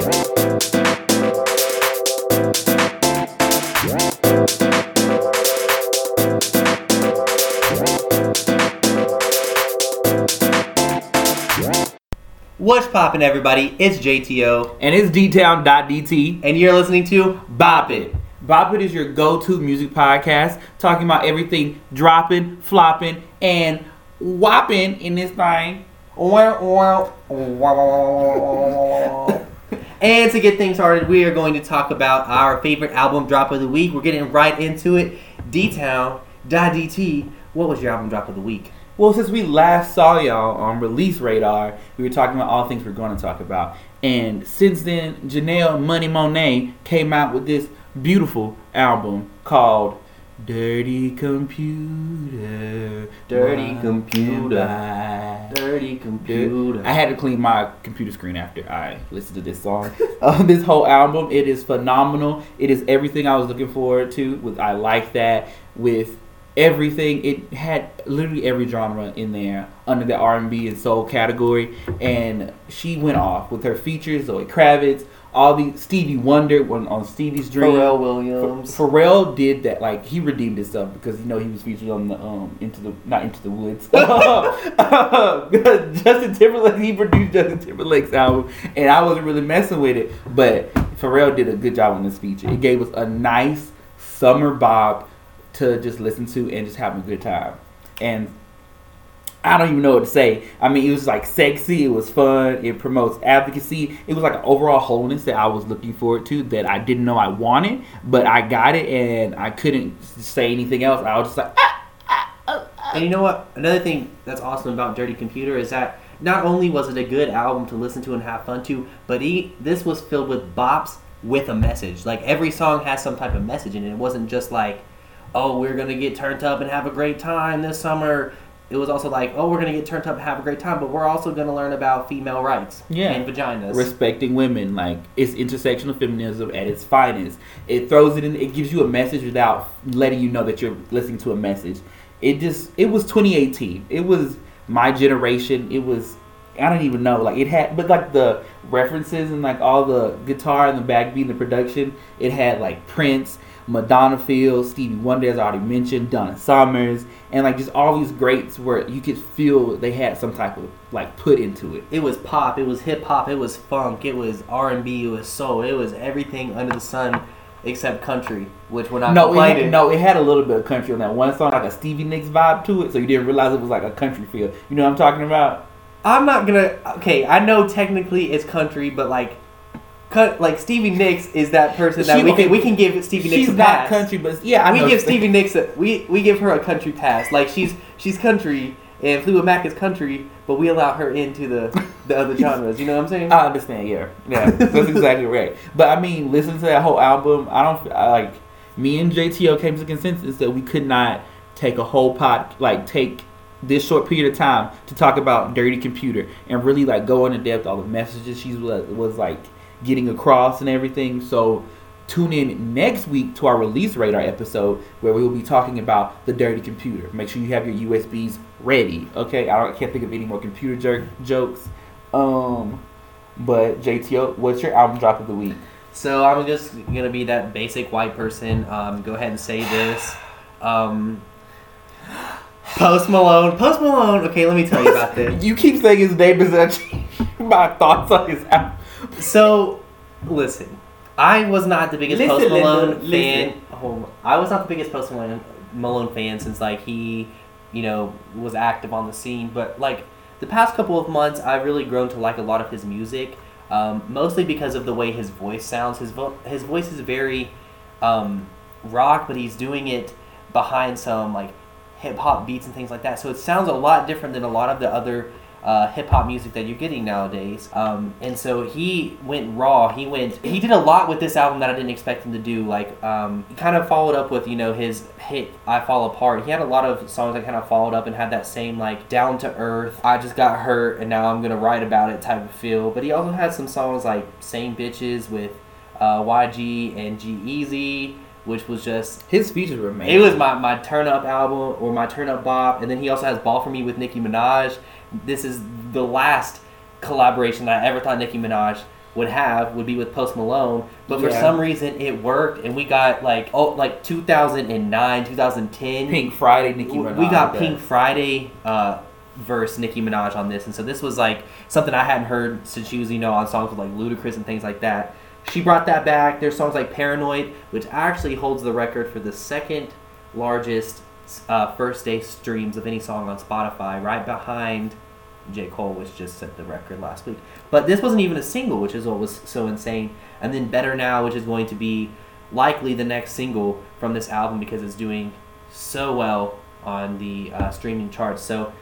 What's poppin', everybody? It's JTO, And it's dtown.dt. and you're listening to Bop It. Bop It is your go-to music podcast talking about everything dropping, flopping, and whopping in this thing. And to get things started, we are going to talk about our favorite album drop of the week. We're getting right into it. D Town, DT, What was your album drop of the week? Well, since we last saw y'all on Release Radar, we were talking about all things we're going to talk about. And since then, Janelle Money Monáe came out with this beautiful album called Dirty Computer. Dirty Computer. Dirty computer. I had to clean my computer screen after I listened to this song. uh, this whole album, it is phenomenal. It is everything I was looking forward to. With I like that with everything. It had literally every genre in there under the R and B and soul category, and she went off with her features. Zoe Kravitz, all the Stevie Wonder on, on Stevie's Dream. Pharrell Ph- Williams. Pharrell did that, like he redeemed himself because you know he was featured on the um into the not into the woods. Justin Timberlake, he produced Justin Timberlake's album, and I wasn't really messing with it, but Pharrell did a good job on this feature. It gave us a nice summer bop to just listen to and just have a good time, and. I don't even know what to say. I mean, it was like sexy. It was fun. It promotes advocacy. It was like an overall wholeness that I was looking forward to that I didn't know I wanted, but I got it and I couldn't say anything else. I was just like, ah, And you know what? Another thing that's awesome about Dirty Computer is that not only was it a good album to listen to and have fun to, but he, this was filled with bops with a message. Like every song has some type of message in it. It wasn't just like, oh, we're gonna get turned up and have a great time this summer. It was also like, oh, we're gonna get turned up and have a great time, but we're also gonna learn about female rights Yeah. and vaginas. respecting women. Like it's intersectional feminism at its finest. It throws it in. It gives you a message without letting you know that you're listening to a message. It just. It was 2018. It was my generation. It was. I don't even know. Like it had, but like the references and like all the guitar and the backbeat and the production. It had like Prince. Madonna Fields, Stevie Wonder, as I already mentioned, Donna Summers, and like just all these greats where you could feel they had some type of like put into it. it was pop, it was hip hop, it was funk, it was R and B, it was soul, it was everything under the sun except country, which we're not No, it had, no, it had a little bit of country on that one song, like a Stevie Nicks vibe to it, so you didn't realize it was like a country feel. You know what I'm talking about? I'm not gonna. Okay, I know technically it's country, but like, cut like Stevie Nicks is that person that She- we okay, can we can give Stevie Nicks She's a not pass. country, but yeah, I we know. give Stevie Nicks a, we we give her a country pass. Like she's she's country and Fleetwood Mac is country, but we allow her into the the other genres. You know what I'm saying? I understand. Yeah, yeah, that's exactly right. But I mean, listen to that whole album. I don't I, like. Me and JTO came to consensus that we could not take a whole pot, like take this short period of time to talk about Dirty Computer and really like go into depth all the messages she was was like getting across and everything. So tune in next week to our release radar episode where we will be talking about the dirty computer. Make sure you have your USBs ready. Okay, I, don't, I can't think of any more computer jerk jokes. Um, but JTO, what's your album drop of the week? So I'm just gonna be that basic white person. Um, go ahead and say this. Um, Post Malone. Post Malone. Okay, let me tell you about this. You keep saying his name is actually my thoughts on his album. So, listen, I was not the biggest Listen, Post Malone Linda, fan. listen. I was not the biggest Post Malone, Malone fan since like he, you know, was active on the scene. But like the past couple of months, I've really grown to like a lot of his music. Um, mostly because of the way his voice sounds. His vo- his voice is very um, rock, but he's doing it behind some like hip hop beats and things like that. So it sounds a lot different than a lot of the other uh, hip hop music that you're getting nowadays. Um, and so he went raw. He went. He did a lot with this album that I didn't expect him to do. Like um, he kind of followed up with you know his hit "I Fall Apart." He had a lot of songs that kind of followed up and had that same like down to earth. I just got hurt and now I'm gonna write about it type of feel. But he also had some songs like "Same Bitches" with uh, YG and G-Eazy. Which was just His features were amazing. it was my, my turn up album or my turn up bop, and then he also has Ball for Me with Nicki Minaj. This is the last collaboration that I ever thought Nicki Minaj would have would be with Post Malone, but for Yeah. some reason it worked, and we got like oh like 2009, 2010. Pink Friday, Nicki Minaj. we got. Pink Friday uh, verse Nicki Minaj on this, and so this was like something I hadn't heard since she was you know on songs with like Ludacris and things like that. She brought that back. There's songs like Paranoid, which actually holds the record for the second largest uh, first day streams of any song on Spotify, right behind J. Cole, which just set the record last week. But this wasn't even a single, which is what was so insane. And then Better Now, which is going to be likely the next single from this album because it's doing so well on the uh, streaming charts. So,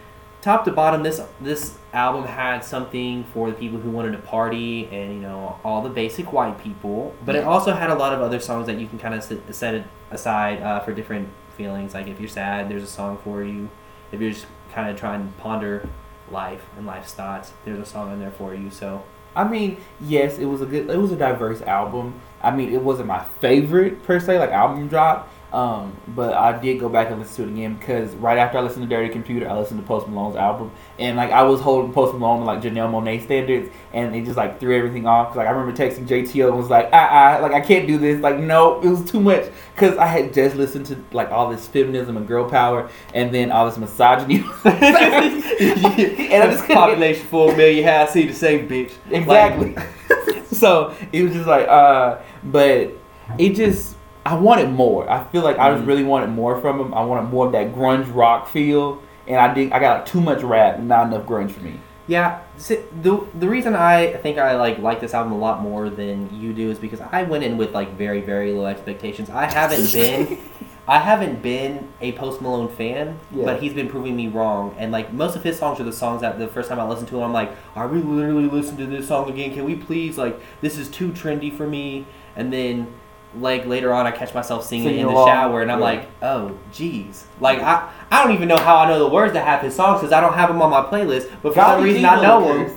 top to bottom, this this album had something for the people who wanted to party and you know all the basic white people. But it also had a lot of other songs that you can kind of set, set it aside uh, for different feelings. Like if you're sad, there's a song for you. If you're just kind of trying to ponder life and life's thoughts, there's a song in there for you. So I mean, yes, it was a good, it was a diverse album. I mean, it wasn't my favorite per se, like album drop. Um, but I did go back and listen to it again because right after I listened to Dirty Computer, I listened to Post Malone's album, and like I was holding Post Malone to like Janelle Monáe standards, and it just like threw everything off. 'Cause, like I remember texting JTO and was like, ah, ah, like I can't do this. Like no, it was too much because I had just listened to like all this feminism and girl power, and then all this misogyny. and I just population four million has see the same bitch. Exactly. so it was just like, uh, but it just, I wanted more. I feel like I just Mhm. really wanted more from him. I wanted more of that grunge rock feel, and I did. I got too much rap, not enough grunge for me. Yeah, the the reason I think I like like this album a lot more than you do is because I went in with like very very low expectations. I haven't been I haven't been a Post Malone fan, Yeah. but he's been proving me wrong. And like most of his songs are the songs that the first time I listened to him, I'm like, are we literally listening to this song again? Can we please like this is too trendy for me? And then like later on, I catch myself singing Singing in the along, shower, and I'm yeah. like, oh, geez. Like I, I don't even know how I know the words to half his songs because I don't have them on my playlist. But for some reason, I know them.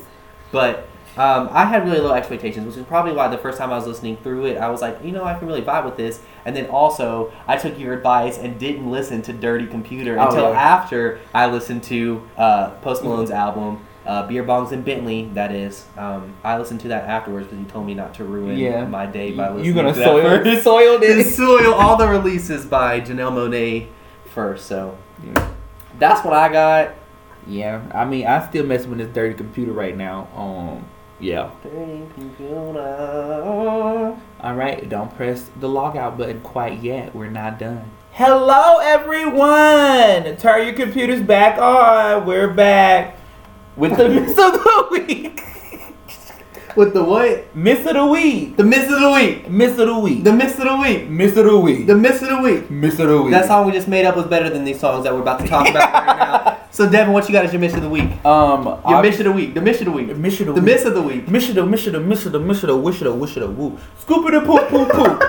But um, I had really low expectations, which is probably why the first time I was listening through it, I was like, you know, I can really vibe with this. And then also, I took your advice and didn't listen to Dirty Computer Oh, until yeah. after I listened to uh, Post Malone's album, uh, Beer Bongs and Bentley. That is, um, I listened to that afterwards because you told me not to ruin Yeah. my day by listening. You're gonna to that soil, first. soil Didn't soil all the releases by Janelle Monáe first. So Yeah. that's what I got. yeah, I mean, I still messing with this dirty computer right now. Um, yeah. Dirty Computer. All right, don't press the logout button quite yet. We're not done. Hello, everyone. Turn your computers back on. We're back with the miss of the week. With the what? Miss of the week. The miss of the week. Miss of the week. The miss of the week. miss of the week. The miss of the week. miss of the week. That song we just made up was better than these songs that we're about to talk about right now. So Devin, what you got as your miss of the week? um. Your I- miss of the week. The miss of the week. Miss of the The miss of the week. Miss of the miss of the miss of the miss of the wish of the wish of the wish of the woo. Scoop of the poo poo poo.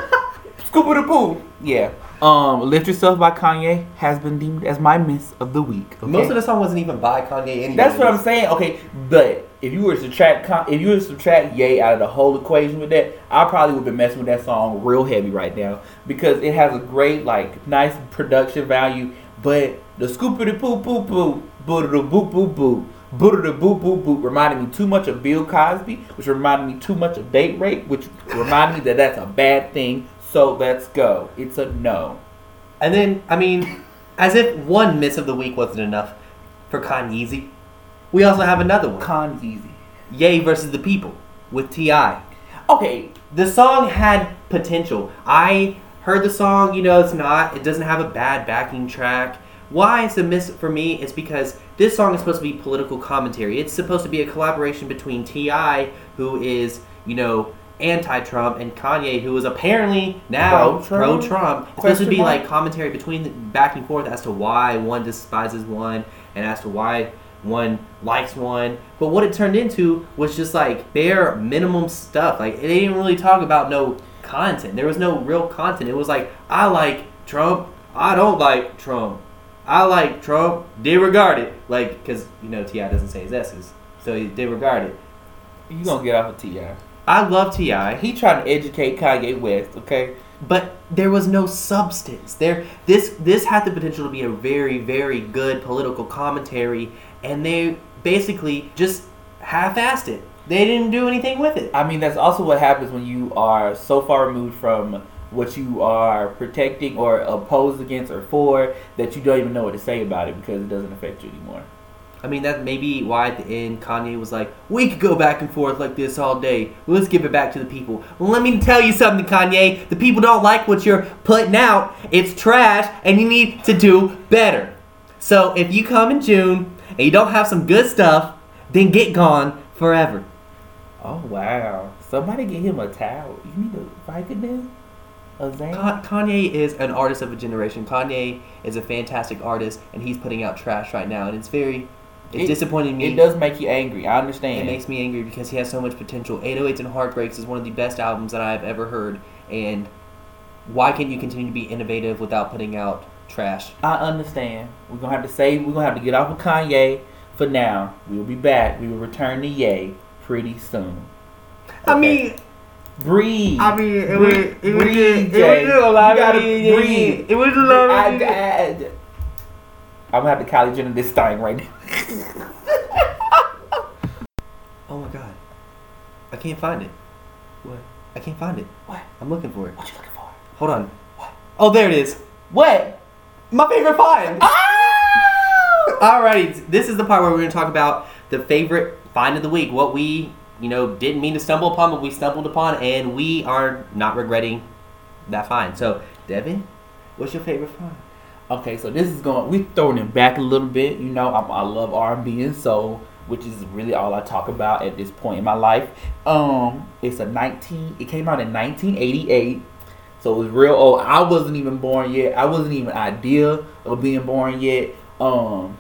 Scoop of the poo. Yeah. Um. Lift yourself by Kanye has been deemed as my miss of the week. Okay? Most of the song wasn't even by Kanye anyway. That's what I'm saying. Okay, but if you were to subtract if you were to subtract Ye out of the whole equation with that, I probably would be messing with that song real heavy right now because it has a great like nice production value, but the scoopity poo poo poo, boodle boo boo boo. Boodle boo boo boo reminded me too much of Bill Cosby, which reminded me too much of date rape, which reminded me that that's a bad thing. So let's go. It's a no. And then, I mean, as if one miss of the week wasn't enough for Kanye. We also have another one. Con easy. Ye versus the People with T.I. Okay, the song had potential. I heard the song, you know, it's not, it doesn't have a bad backing track. Why it's a miss for me is because this song is supposed to be political commentary. It's supposed to be a collaboration between T.I., who is, you know, anti-Trump, and Kanye, who is apparently now Pro-Trump? pro-Trump. It's supposed to be mark? like commentary between the, back and forth as to why one despises one and as to why one likes one. But what it turned into was just like bare minimum stuff. Like they didn't really talk about no content. There was no real content. It was like I like Trump. I don't like Trump. I like Trump. Disregard it. Like because you know Ti doesn't say his s's, so he disregard it. you gonna get off of Ti. I love Ti. He tried to educate Kanye West, okay? but there was no substance there this this had the potential to be a very very good political commentary and they basically just half-assed it they didn't do anything with it. I mean, that's also what happens when you are so far removed from what you are protecting or opposed against or for that you don't even know what to say about it because it doesn't affect you anymore. I mean, that may be why at the end Kanye was like, "We could go back and forth like this all day. Well, Let's give it back to the people." Well, let me tell you something, Kanye. The people don't like what you're putting out. It's trash, and you need to do better. So if you come in June and you don't have some good stuff, then get gone forever. Oh wow! Somebody get him a towel. You need a Vicodin. A Zane? Ka- Kanye is an artist of a generation. Kanye is a fantastic artist, and he's putting out trash right now, and it's very, it's It- disappointing me. It does make you angry. I understand. It makes me angry because he has so much potential. 808s and Heartbreaks is one of the best albums that I've ever heard, and why can't you continue to be innovative without putting out trash? I understand. We're gonna have to say we're gonna have to get off of Kanye for now. We will be back. We will return to Ye pretty soon. I mean, breathe. I mean, it Breathe- was, it was, breathe, it Jay. was a lot You gotta of breathe. breathe. It was a lot I, of I, I'm gonna have to Kylie Jenner this thing right now. Oh my god, I can't find it. What? I can't find it. What? I'm looking for it. What you looking for? Hold on. What? Oh, there it is. What? My favorite find. Ah! Alrighty, this is the part where we're to talk about the favorite find of the week. What we, you know, didn't mean to stumble upon, but we stumbled upon, and we are not regretting that find. So, Devin, what's your favorite find? Okay, so this is going. We throwing it back a little bit. You know, I'm, I love R&B and soul, which is really all I talk about at this point in my life. Um, it's a 19. It came out in 1988, so it was real old. I wasn't even born yet. I wasn't even idea of being born yet. Um,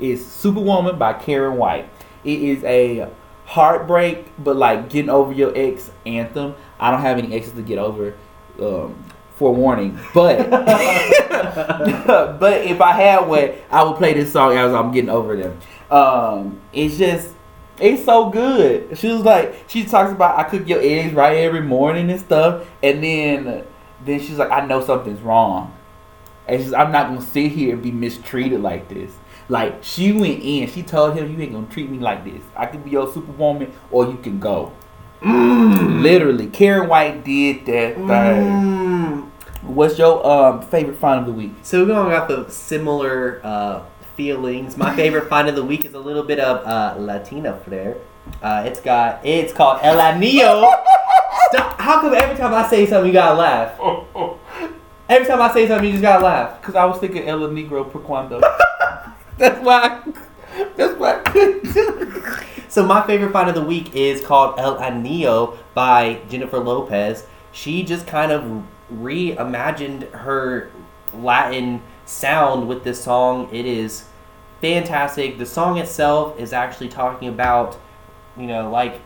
it's Superwoman by Karyn White. It is a heartbreak, but like getting over your ex anthem. I don't have any exes to get over. Um, forewarning, but but if I had one, I would play this song as I'm getting over them. Um, it's just it's so good. She was like, she talks about I cook your eggs right every morning and stuff, and then then she's like, I know something's wrong. And she's, I'm not gonna sit here and be mistreated like this. Like she went in, she told him, you ain't gonna treat me like this. I could be your superwoman, or you can go. Literally, Karyn White did that thing. Mm. What's your um favorite find of the week? So, we're got the similar uh, feelings. My favorite find of the week is a little bit of uh, Latina flair. Uh, it's got, it's called El Anillo. Stop. How come every time I say something, you gotta laugh? Every time I say something, you just gotta laugh. Cause I was thinking El Negro per cuando. that's why. I, that's why. So my favorite find of the week is called El Anillo by Jennifer Lopez. She just kind of reimagined her Latin sound with this song. It is fantastic. The song itself is actually talking about, you know, like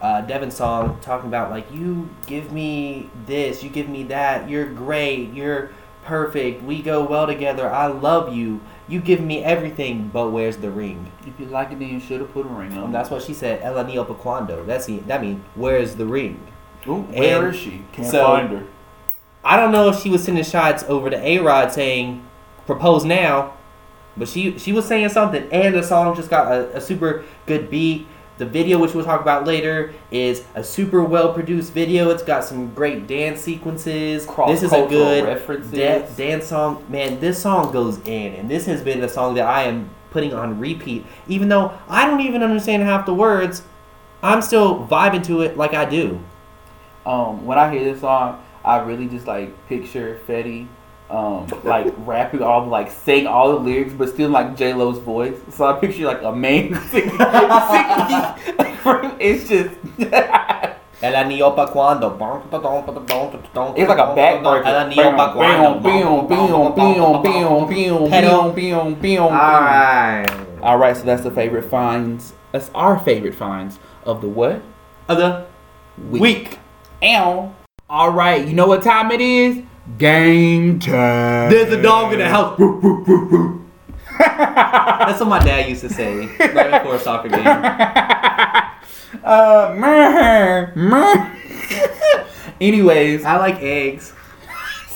uh, Devin's song, talking about like you give me this, you give me that. You're great. You're perfect. We go well together. I love you. You give me everything, but where's the ring? If you like it, then you should have put a ring on. that's what she said. El anillo pa cuando. That's the, that means where's the ring? Ooh, where and is she? Can't so- find her. I don't know if she was sending shots over to A Rod saying propose now, but she she was saying something, and the song just got a, a super good beat. The video, which we'll talk about later, is a super well produced video. It's got some great dance sequences. Cross This is a good da- dance song. Man, this song goes in, and this has been the song that I am putting on repeat. Even though I don't even understand half the words, I'm still vibing to it like I do. um, when I hear this song, I really just like picture Fetty, um, like rapping all the like saying all the lyrics, but still like J Lo's voice. So I picture like a man singing. singing. it's just. El anillo pa cuando. It's like a backbreaker. El anillo pa cuando. Bam. Alright. All right, so that's the favorite finds. That's our favorite finds of the what? Other Week. week. Ow. All right, you know what time it is? Game time. There's a dog in the house. That's what my dad used to say right before a soccer game. uh, meh, meh. Anyways, I like eggs.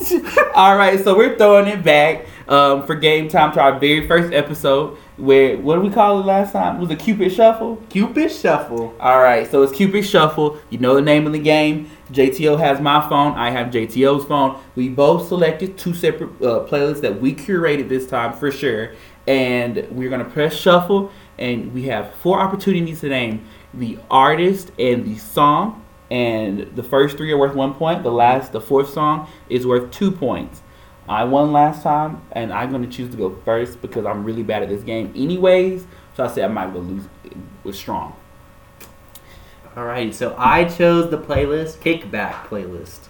all right, so we're throwing it back. Um, for game time to our very first episode. Where what did we call it last time? Was it Cupid Shuffle? Cupid Shuffle. All right, so it's Cupid Shuffle. You know the name of the game. JTO has my phone. I have JTO's phone. We both selected two separate uh, playlists that we curated this time for sure, and we're gonna press shuffle. And we have four opportunities to name the artist and the song. And the first three are worth one point. The last, the fourth song, is worth two points. I won last time, and I'm gonna choose to go first because I'm really bad at this game, anyways. So I said I might go lose with strong. Alright, so I chose the playlist, Kickback playlist.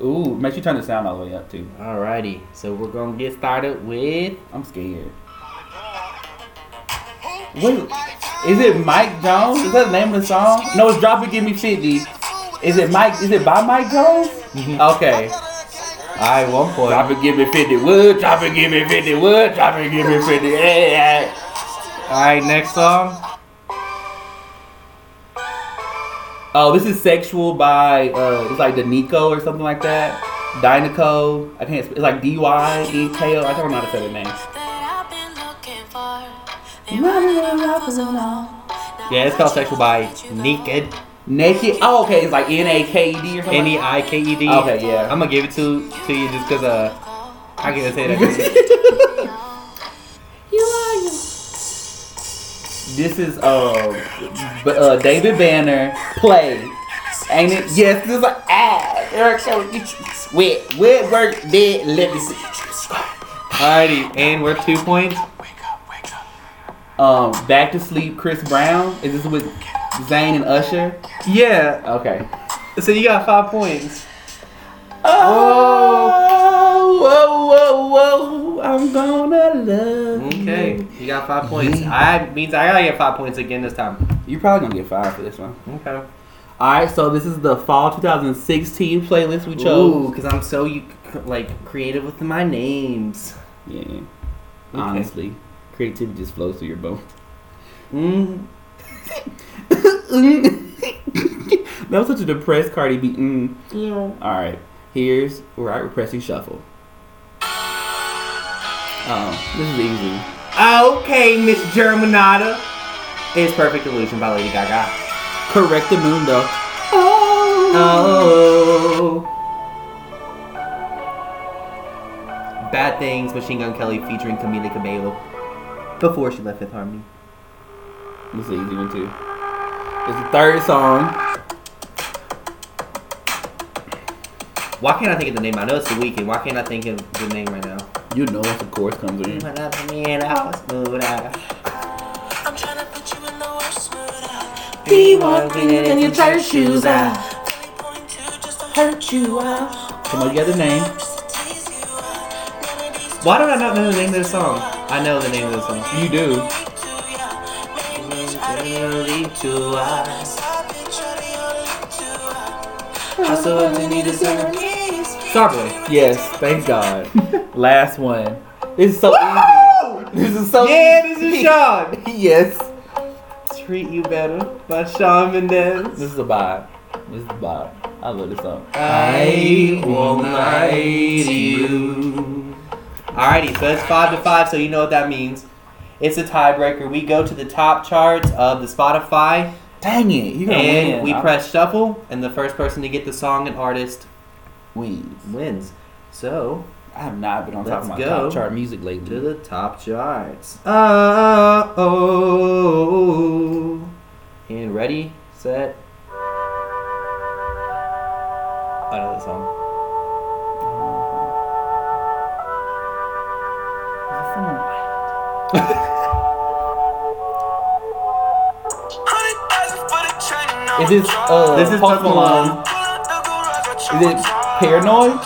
Ooh, make sure you turn the sound all the way up too. Alrighty, so we're gonna get started with. I'm scared. Wait, is it Mike Jones? Is that the name of the song? No, it's Drop It Give Me 50. Is it Mike? Is it by Mike Jones? Mm-hmm. Okay. Alright, one point. Drop it, give me 50 wood. Drop it, give me 50 wood. Drop it, give me 50. Yeah. Alright, next song. Oh, this is Sexual by, uh, it's like Danico or something like that. Dynaco. I can't, it's like D-Y, E-K-O. I don't know how to say the name. Yeah, it's called Sexual by NEIKED. Naked. Oh, okay. It's like N-A-K-E-D or something. N E I K E D. Okay, yeah. I'm gonna give it to to you just cause uh I can't say that. This is uh, B- uh David Banner play, ain't it? Yes, this is like ah, Eric Show. Wait, where work did let me see. Alrighty, and we're two points. Um, back to sleep. Chris Brown. Is this with Zayn and Usher? Yeah. Okay. So you got five points. Oh, whoa, whoa, whoa! I'm gonna love. Okay, you. you got five points. Yeah. I means I gotta get five points again this time. You're probably gonna get five for this one. Okay. All right, so this is the fall 2016 playlist we chose. Ooh, cause I'm so you like creative with my names. Yeah. Honestly, creativity just flows through your bones. Mm. that was such a depressed Cardi B. Mm. Yeah. All right, here's right. We're pressing shuffle. Oh, this is easy. Okay, Miss Germanotta. It's Perfect Illusion by Lady Gaga. Correct the moon though. Oh. Bad Things, Machine Gun Kelly featuring Camila Cabello. Before she left Fifth Harmony. This is an easy one too. It's the third song. Why can't I think of the name? I know it's The Weeknd. Why can't I think of the name right now? You know once the chorus comes in. Went up for me and I was smooth out. I'm trying to put you in the worst mood. I Be walking in your church shoes out. really point to just to Hurt you out. Come on, you got the name. just to tease you. None of these Why do I not know the name of the song? I know the name of the song. You do. To ya. Making me try to I've been trying to I so empty need to serve. Starboy. Yes, thank God. Last one. This is so easy. This is so Yeah, this is Sean. yes. Treat You Better by Shawn Mendes. This is a vibe. This is a vibe. I love this song. I will mighty you. Alrighty, so it's five to five, so you know what that means. It's a tiebreaker. We go to the top charts of the Spotify, Dang it. You're gonna and win. we press shuffle, and the first person to get the song and artist wins. wins. So, I have not been on top of my top chart music lately. to the top charts. Uh oh. And ready, set. I know the song. Is this uh This is Post Malone. Is it Paranoid?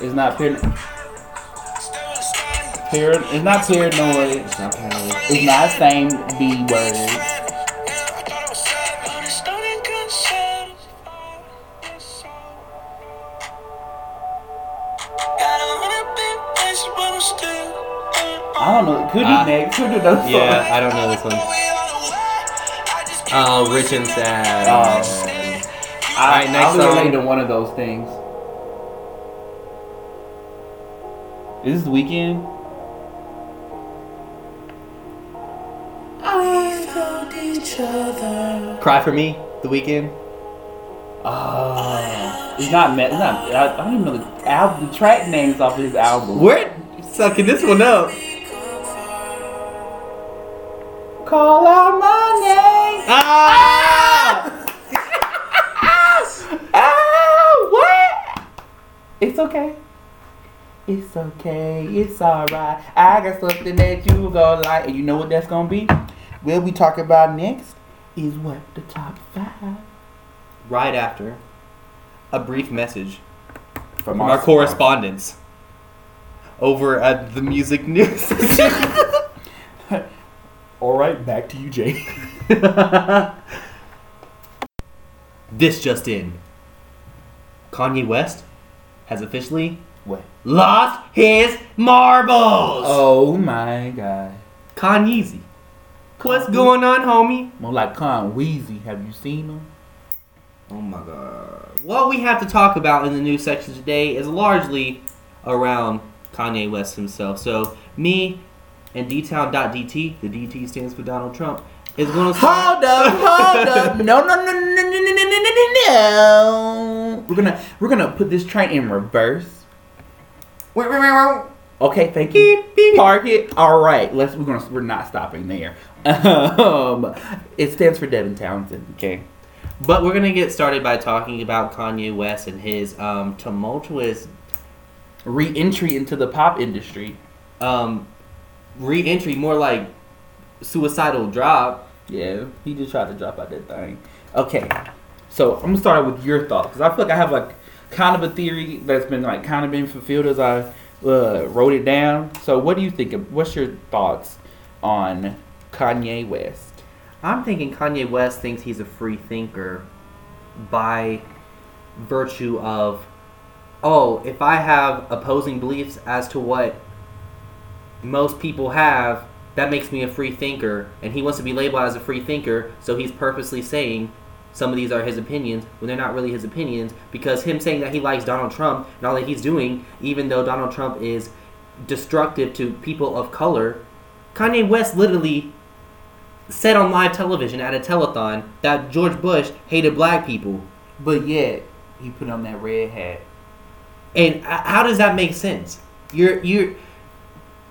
It's not paranoid. Par- it's not paranoid. It's not Paranoid. It's not same B word. Do another song. Yeah, I don't know this one. Oh, oh rich and sad. Oh. I, Alright, next I was song. relating to one of those things. Is this the Weeknd? Cry for me. The Weeknd. Oh, it's not. Me- it's not. I, I don't even know the album, the track names off of his album. We're sucking this one up. Call out my name. Ah! Oh, what? It's okay. It's okay. It's alright. I got something that you gonna like, and you know what that's gonna be. What we talk about next is what the top five right after a brief message from, from our correspondents over at the music news. All right, back to you, Jay. this just in. Kanye West has officially What? lost his marbles. Oh my God. Kanyeezy. What's going on, homie? More like Con Weezy. Have you seen him? Oh my god. What we have to talk about in the news section today is largely around Kanye West himself. So, me and dtown.dt, the DT stands for Donald Trump, is going to Hold up, hold up. No, no, no, no, no, no, no, no, no, no. We're gonna we're gonna put this train in reverse. Okay, thank you. Park it. All right, let's. We're gonna. We're not stopping there. Um, it stands for Devin Townsend. Okay. But we're going to get started by talking about Kanye West and his um, tumultuous Re-entry into the pop industry. um, re entry, more like suicidal drop. Yeah, he just tried to drop out that thing. Okay, so I'm gonna start with your thoughts because I feel like I have like kind of a theory that's been like kind of been fulfilled as I uh, wrote it down. So what do you think? Of, what's your thoughts on Kanye West? I'm thinking Kanye West thinks he's a free thinker by virtue of, oh, if I have opposing beliefs as to what most people have, that makes me a free thinker. And he wants to be labeled as a free thinker, so he's purposely saying some of these are his opinions when they're not really his opinions because him saying that he likes Donald Trump and all that he's doing, even though Donald Trump is destructive to people of color, Kanye West literally said on live television at a telethon that George Bush hated black people. But yet he put on that red hat. And uh, how does that make sense? You're you're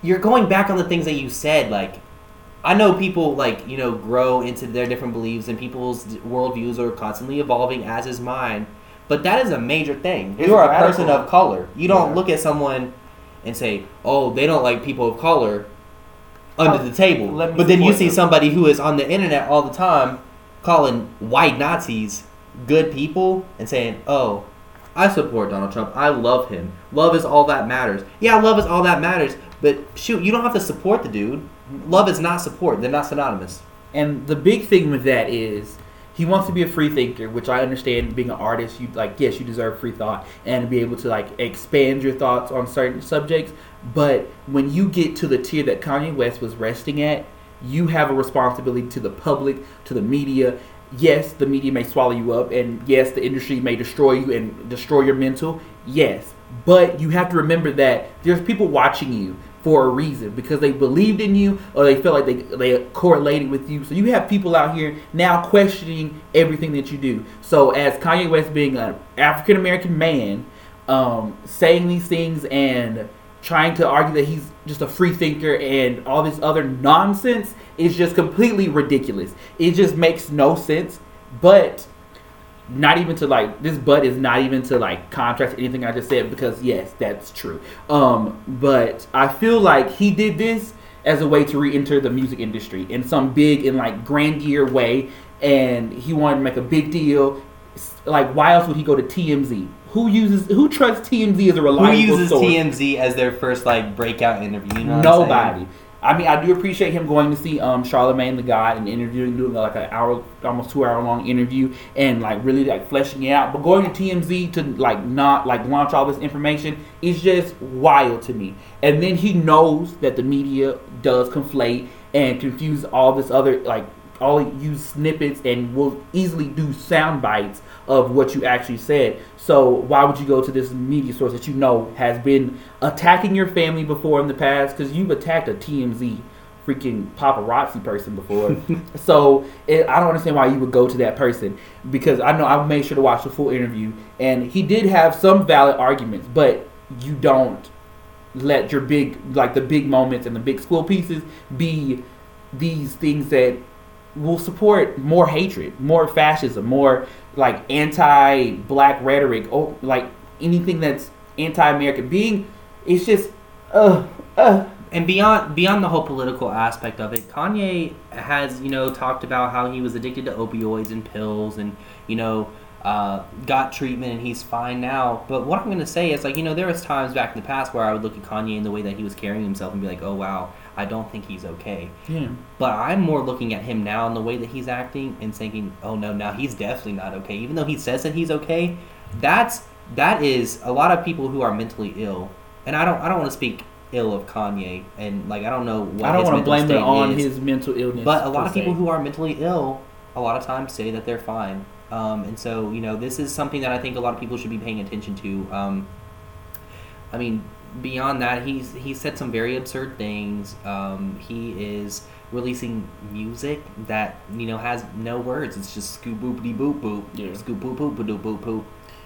you're going back on the things that you said. Like, I know people like you know grow into their different beliefs, and people's worldviews are constantly evolving, as is mine. But that is a major thing. It's you are a person of color. You don't Yeah. look at someone and say, "Oh, they don't like people of color." Under Oh, the table, but then you see them. somebody who is on the internet all the time calling white Nazis good people and saying, "Oh, I support Donald Trump. I love him. Love is all that matters." Yeah, love is all that matters, but shoot, you don't have to support the dude. Love is not support. They're not synonymous. And the big thing with that is he wants to be a free thinker, which I understand. Being an artist, you like yes, you deserve free thought and be able to like expand your thoughts on certain subjects. But when you get to the tier that Kanye West was resting at, you have a responsibility to the public, to the media. Yes, the media may swallow you up, and yes, the industry may destroy you and destroy your mental. Yes, but you have to remember that there's people watching you for a reason because they believed in you or they felt like they they correlated with you. So you have people out here now questioning everything that you do. So as Kanye West being an African American man, um, saying these things and trying to argue that he's just a free thinker and all this other nonsense is just completely ridiculous. It just makes no sense. But not even to like this but is not even to like contrast anything I just said because yes, that's true. Um, but I feel like he did this as a way to re-enter the music industry in some big and like grandier way, and he wanted to make a big deal. Like, why else would he go to TMZ? Who uses who trusts TMZ as a reliable Who uses source? TMZ as their first like breakout interview? You know? Nobody. I mean, I do appreciate him going to see um Charlamagne the God and interviewing, doing like an hour, almost two hour long interview, and like really like fleshing it out. But going to TMZ to like not like launch all this information is just wild to me. And then he knows that the media does conflate and confuse all this other like all use snippets and will easily do sound bites of what you actually said. So why would you go to this media source that you know has been attacking your family before in the past? Because you've attacked a TMZ freaking paparazzi person before. so it, I don't understand why you would go to that person because I know I made sure to watch the full interview and he did have some valid arguments, but you don't let your big like the big moments and the big school pieces be these things that will support more hatred, more fascism, more like anti-black rhetoric, or like anything that's anti-American. Being, it's just, uh, uh. and beyond beyond the whole political aspect of it, Kanye has you know talked about how he was addicted to opioids and pills, and you know uh, got treatment and he's fine now. But what I'm gonna say is like you know there was times back in the past where I would look at Kanye and the way that he was carrying himself and be like, oh wow, I don't think he's okay. Yeah. But I'm more looking at him now and the way that he's acting and thinking, oh no, now he's definitely not okay. Even though he says that he's okay, that's that is a lot of people who are mentally ill. And I don't I don't want to speak ill of Kanye and like I don't know what I don't want to blame it on is, his mental illness. but a lot of people se. who are mentally ill a lot of times say that they're fine. Um, and so, you know, this is something that I think a lot of people should be paying attention to. Um, I mean, beyond that, he's he said some very absurd things. Um, he is releasing music that you know has no words. It's just scoop boopity boop boop, Yeah. scoop boop boop boop boop boop.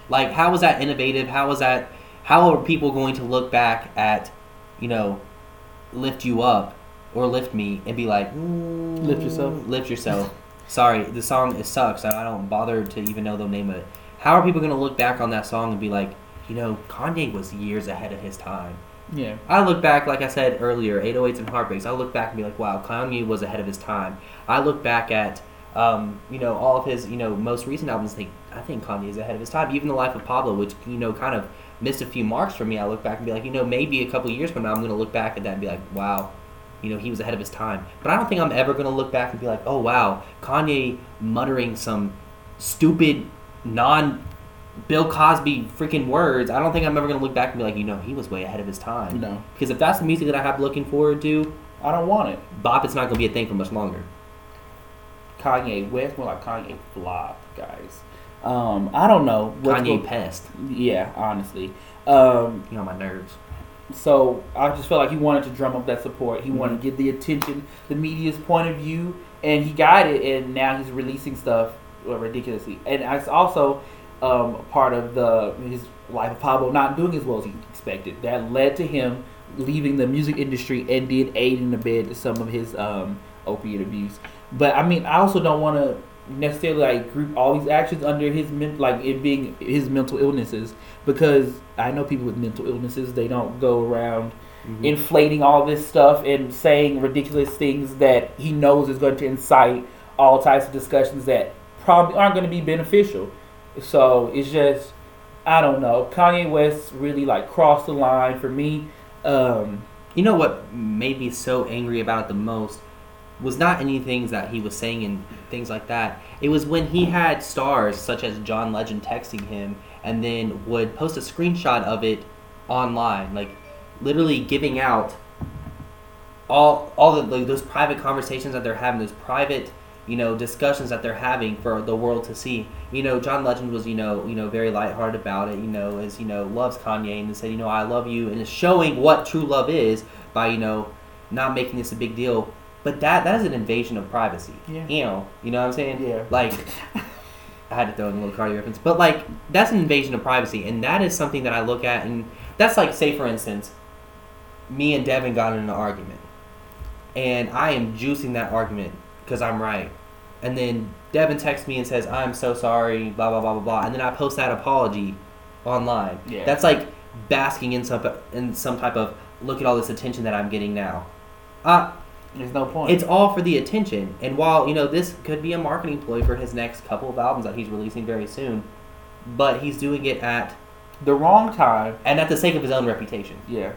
Like, how is that innovative? How is that? How are people going to look back at, you know, lift you up or lift me and be like, Lift yourself? "Mm, lift yourself. Sorry, the song it sucks. and I don't bother to even know the name of it. How are people going to look back on that song and be like, you know, Kanye was years ahead of his time? Yeah. I look back, like I said earlier, 808s and Heartbreaks. I look back and be like, wow, Kanye was ahead of his time. I look back at, um, you know, all of his, you know, most recent albums. Think I think Kanye is ahead of his time. Even the Life of Pablo, which you know, kind of missed a few marks for me. I look back and be like, you know, maybe a couple years from now, I'm going to look back at that and be like, wow, you know, he was ahead of his time. But I don't think I'm ever going to look back and be like, oh wow, Kanye muttering some stupid, non. Bill Cosby freaking words. I don't think I'm ever gonna look back and be like, you know, he was way ahead of his time. No. Because if that's the music that I have looking forward to, I don't want it. Bop it's not gonna be a thing for much longer. Kanye West, more like Kanye flop, guys. Um, I don't know. what's Kanye go- pest. Yeah, honestly. Um, You know my nerves. so I just felt like he wanted to drum up that support. He wanted Mhm. to get the attention, the media's point of view, and he got it. And now he's releasing stuff ridiculously. And it's also um, part of the his life of Pablo not doing as well as he expected. That led to him leaving the music industry and did aid in the bed to some of his um, opiate abuse. But I mean, I also don't want to necessarily like group all these actions under his men- like it being his mental illnesses because I know people with mental illnesses they don't go around Mm-hmm. inflating all this stuff and saying ridiculous things that he knows is going to incite all types of discussions that probably aren't going to be beneficial. So it's just I don't know. Kanye West really like crossed the line for me. Um, You know what made me so angry about it the most was not any things that he was saying and things like that. It was when he had stars such as John Legend texting him and then would post a screenshot of it online, like literally giving out all all the like, those private conversations that they're having, those private you know discussions that they're having for the world to see. You know, John Legend was you know you know very lighthearted about it. You know, as you know loves Kanye and said you know I love you and is showing what true love is by you know not making this a big deal. But that that is an invasion of privacy. Yeah. You know, you know what I'm saying? Yeah. Like. I had to throw in a little Cardi reference, but like that's an invasion of privacy, and that is something that I look at, and that's like, say for instance, me and Devin got in an argument, and I am juicing that argument because I'm right, and then Devin texts me and says I'm so sorry, blah blah blah blah blah, and then I post that apology online. Yeah. That's like basking in some in some type of look at all this attention that I'm getting now. Uh, there's no point. it's all for the attention. And while, you know, this could be a marketing ploy for his next couple of albums that he's releasing very soon, but he's doing it at the wrong time. and at the sake of his own reputation. Yeah.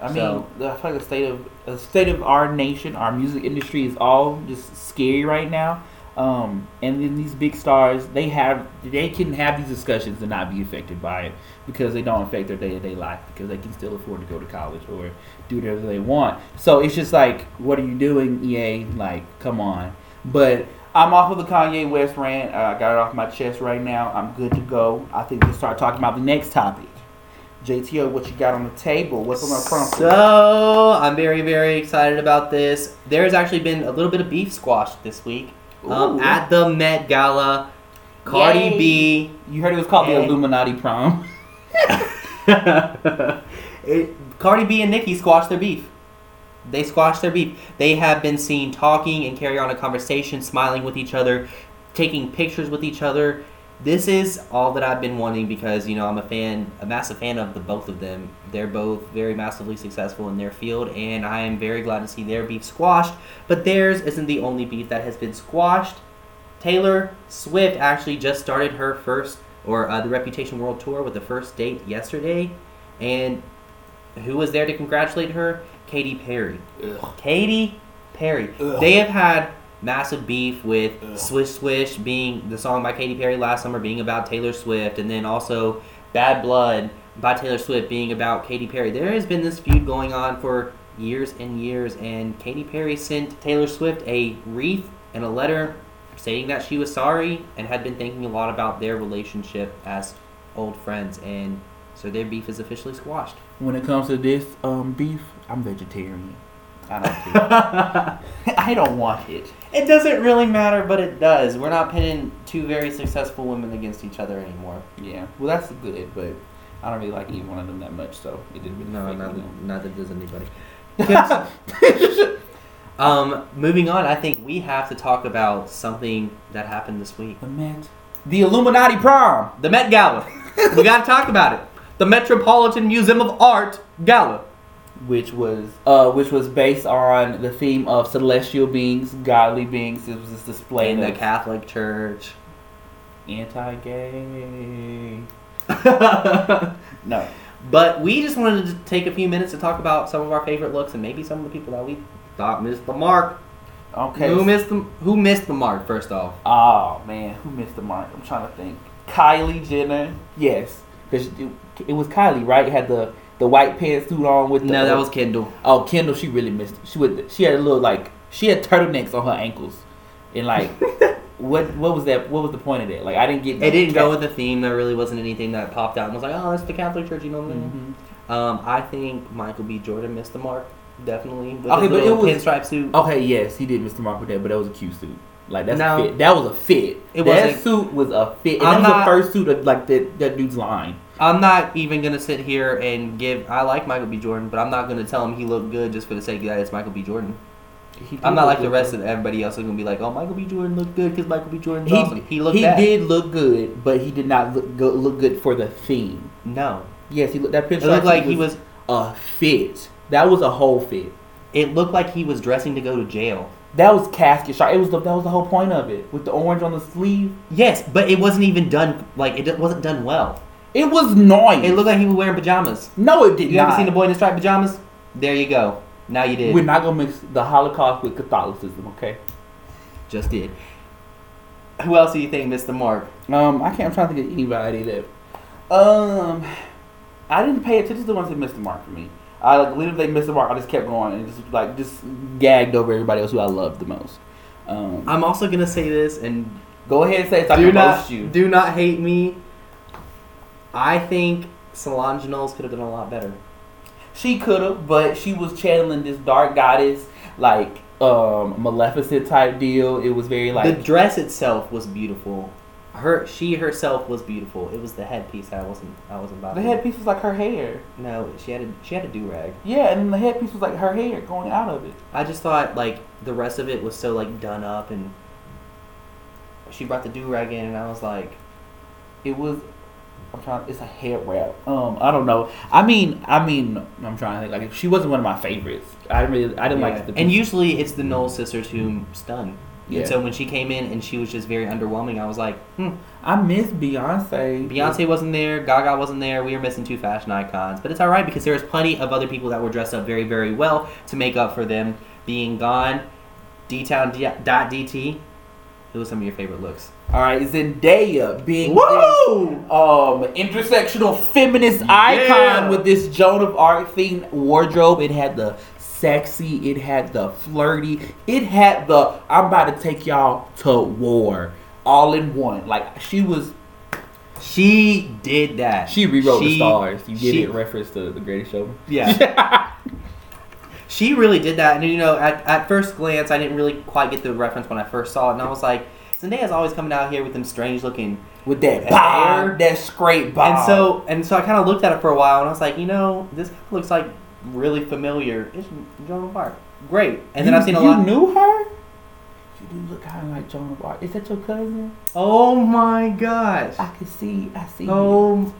I mean, So- I feel like the state of the state of our nation, our music industry is all just scary right now. Um, and then these big stars, they have they can have these discussions and not be affected by it because they don't affect their day to day life because they can still afford to go to college or do whatever they want. So it's just like, what are you doing, EA? Like, come on. But I'm off of the Kanye West rant. Uh, I got it off my chest right now. I'm good to go. I think we start talking about the next topic. JTO, what you got on the table? What's on the front? So I'm very very excited about this. There's actually been a little bit of beef squashed this week um, at the Met Gala. Cardi Yay. B. You heard it was called the Illuminati prom. it, Cardi B and Nicki squashed their beef. They squashed their beef. They have been seen talking and carry on a conversation, smiling with each other, taking pictures with each other. This is all that I've been wanting because you know I'm a fan, a massive fan of the both of them. They're both very massively successful in their field, and I am very glad to see their beef squashed. But theirs isn't the only beef that has been squashed. Taylor Swift actually just started her first or uh, the Reputation World Tour with the first date yesterday, and who was there to congratulate her? Katy Perry. Ugh. Katy Perry. Ugh. They have had massive beef with Ugh. Swish Swish being the song by Katy Perry last summer being about Taylor Swift, and then also Bad Blood by Taylor Swift being about Katy Perry. There has been this feud going on for years and years, and Katy Perry sent Taylor Swift a wreath and a letter stating that she was sorry and had been thinking a lot about their relationship as old friends, and so their beef is officially squashed. When it comes to this um, beef, I'm vegetarian. I don't care. I don't want it. It doesn't really matter, but it does. We're not pitting two very successful women against each other anymore. Yeah, well, that's good, but I don't really like either one of them that much, so it didn't really No, affect neither, me. neither does anybody. um, moving on, I think we have to talk about something that happened this week. The Met. The Illuminati prom. The Met Gala. we got to talk about it. The Metropolitan Museum of Art Gala. Which was uh, which was based on the theme of celestial beings, godly beings. It was this display In the Catholic Church. anti-gay. No, but we just wanted to take a few minutes to talk about some of our favorite looks and maybe some of the people that we thought missed the mark. okay. Who missed the Who missed the mark? First off, Oh man, who missed the mark? I'm trying to think. Kylie Jenner. Yes, because it, it was Kylie, right? It Had the the white pantsuit on with the. no, that was Kendall. Oh, Kendall, she really missed. It. She would. She had a little like she had turtlenecks on her ankles, and like. What what was that? What was the point of that? Like I didn't get. It It didn't go with the theme. There really wasn't anything that popped out and was like, "Oh, it's the Catholic Church," you know what I mean? Mhm. Um, I think Michael B. Jordan missed the mark, definitely. With Okay, but it was- pinstripe suit. Okay, yes, he did miss the mark with that, but that was a cute suit. Like that's No. a fit. That was a fit. It that wasn't- suit was a fit. And I'm that was not- the first suit of like that that dude's line. I'm not even gonna sit here and give. I like Michael B. Jordan, but I'm not gonna tell him he looked good just for the sake that it's Michael B. Jordan. I'm not like the rest though. of everybody else who's gonna be like, "Oh, Michael B. Jordan looked good because Michael B. Jordan. He, awesome." He looked he bad. did look good, but he did not look go, look good for the theme. No, Yes, he looked that pinstripe. it looked like he was. a fit. That was a whole fit. It looked like he was dressing to go to jail. That was casket shot. It was the, that was the whole point of it with the orange on the sleeve. Yes, but it wasn't even done. Like it wasn't done well. It was noise. It looked like he was wearing pajamas. no, it did not. You not. ever seen the boy in the striped pajamas? There you go. Now you did. We're not gonna mix the Holocaust with Catholicism, okay? Just did. Who else do you think missed the mark? Um, I can't. I'm trying to think of anybody that. Um, I didn't pay attention to the ones that missed the mark for me. I like literally they missed the mark. I just kept going and just like just gagged over everybody else who I loved the most. Um, I'm also gonna say this, and go ahead and say it so I can not roast you. do not hate me. I think Solange Knowles could have done a lot better. She could have, but she was channeling this dark goddess, like um Maleficent type deal. It was very like the dress itself was beautiful. Her, she herself was beautiful. It was the headpiece I wasn't, I wasn't about. the headpiece was like her hair. No, she had a, she had a do rag. Yeah, and the headpiece was like her hair going out of it. I just thought like the rest of it was so like done up, and she brought the do rag in, and I was like, It was. I'm trying. It's a hair wrap. Um, I don't know. I mean, I mean, I'm trying to think. Like, she wasn't one of my favorites. I didn't really. I didn't Yeah. like the. And usually it's the Knowles sisters who stun. Yeah. And so when she came in and she was just very underwhelming, I was like, hmm. I miss Beyonce. Beyonce wasn't there, Gaga wasn't there. We were missing two fashion icons, but it's all right because there was plenty of other people that were dressed up very, very well to make up for them being gone. D Town dot DT. Who was some of your favorite looks? All right, Zendaya being Woo! this, um intersectional feminist icon Yeah. with this Joan of Arc themed wardrobe. It had the sexy. It had the flirty. It had the I'm about to take y'all to war all in one. Like she was. She did that. She rewrote the stars. You get she- it? Reference to the Greatest Showman. Yeah. she really did that. And, you know, at, at first glance, I didn't really quite get the reference when I first saw it. And I was like, Zendaya's always coming out here with them strange looking. With that bob, hair. that scrape bob. And so, and so I kind of looked at it for a while and I was like, you know, this looks like really familiar. It's Joan of Arc. Great. And then I've seen a you lot. knew her. You do look kind of like Joan of Arc. Is that your cousin? Oh my gosh. I can see. I see. Oh,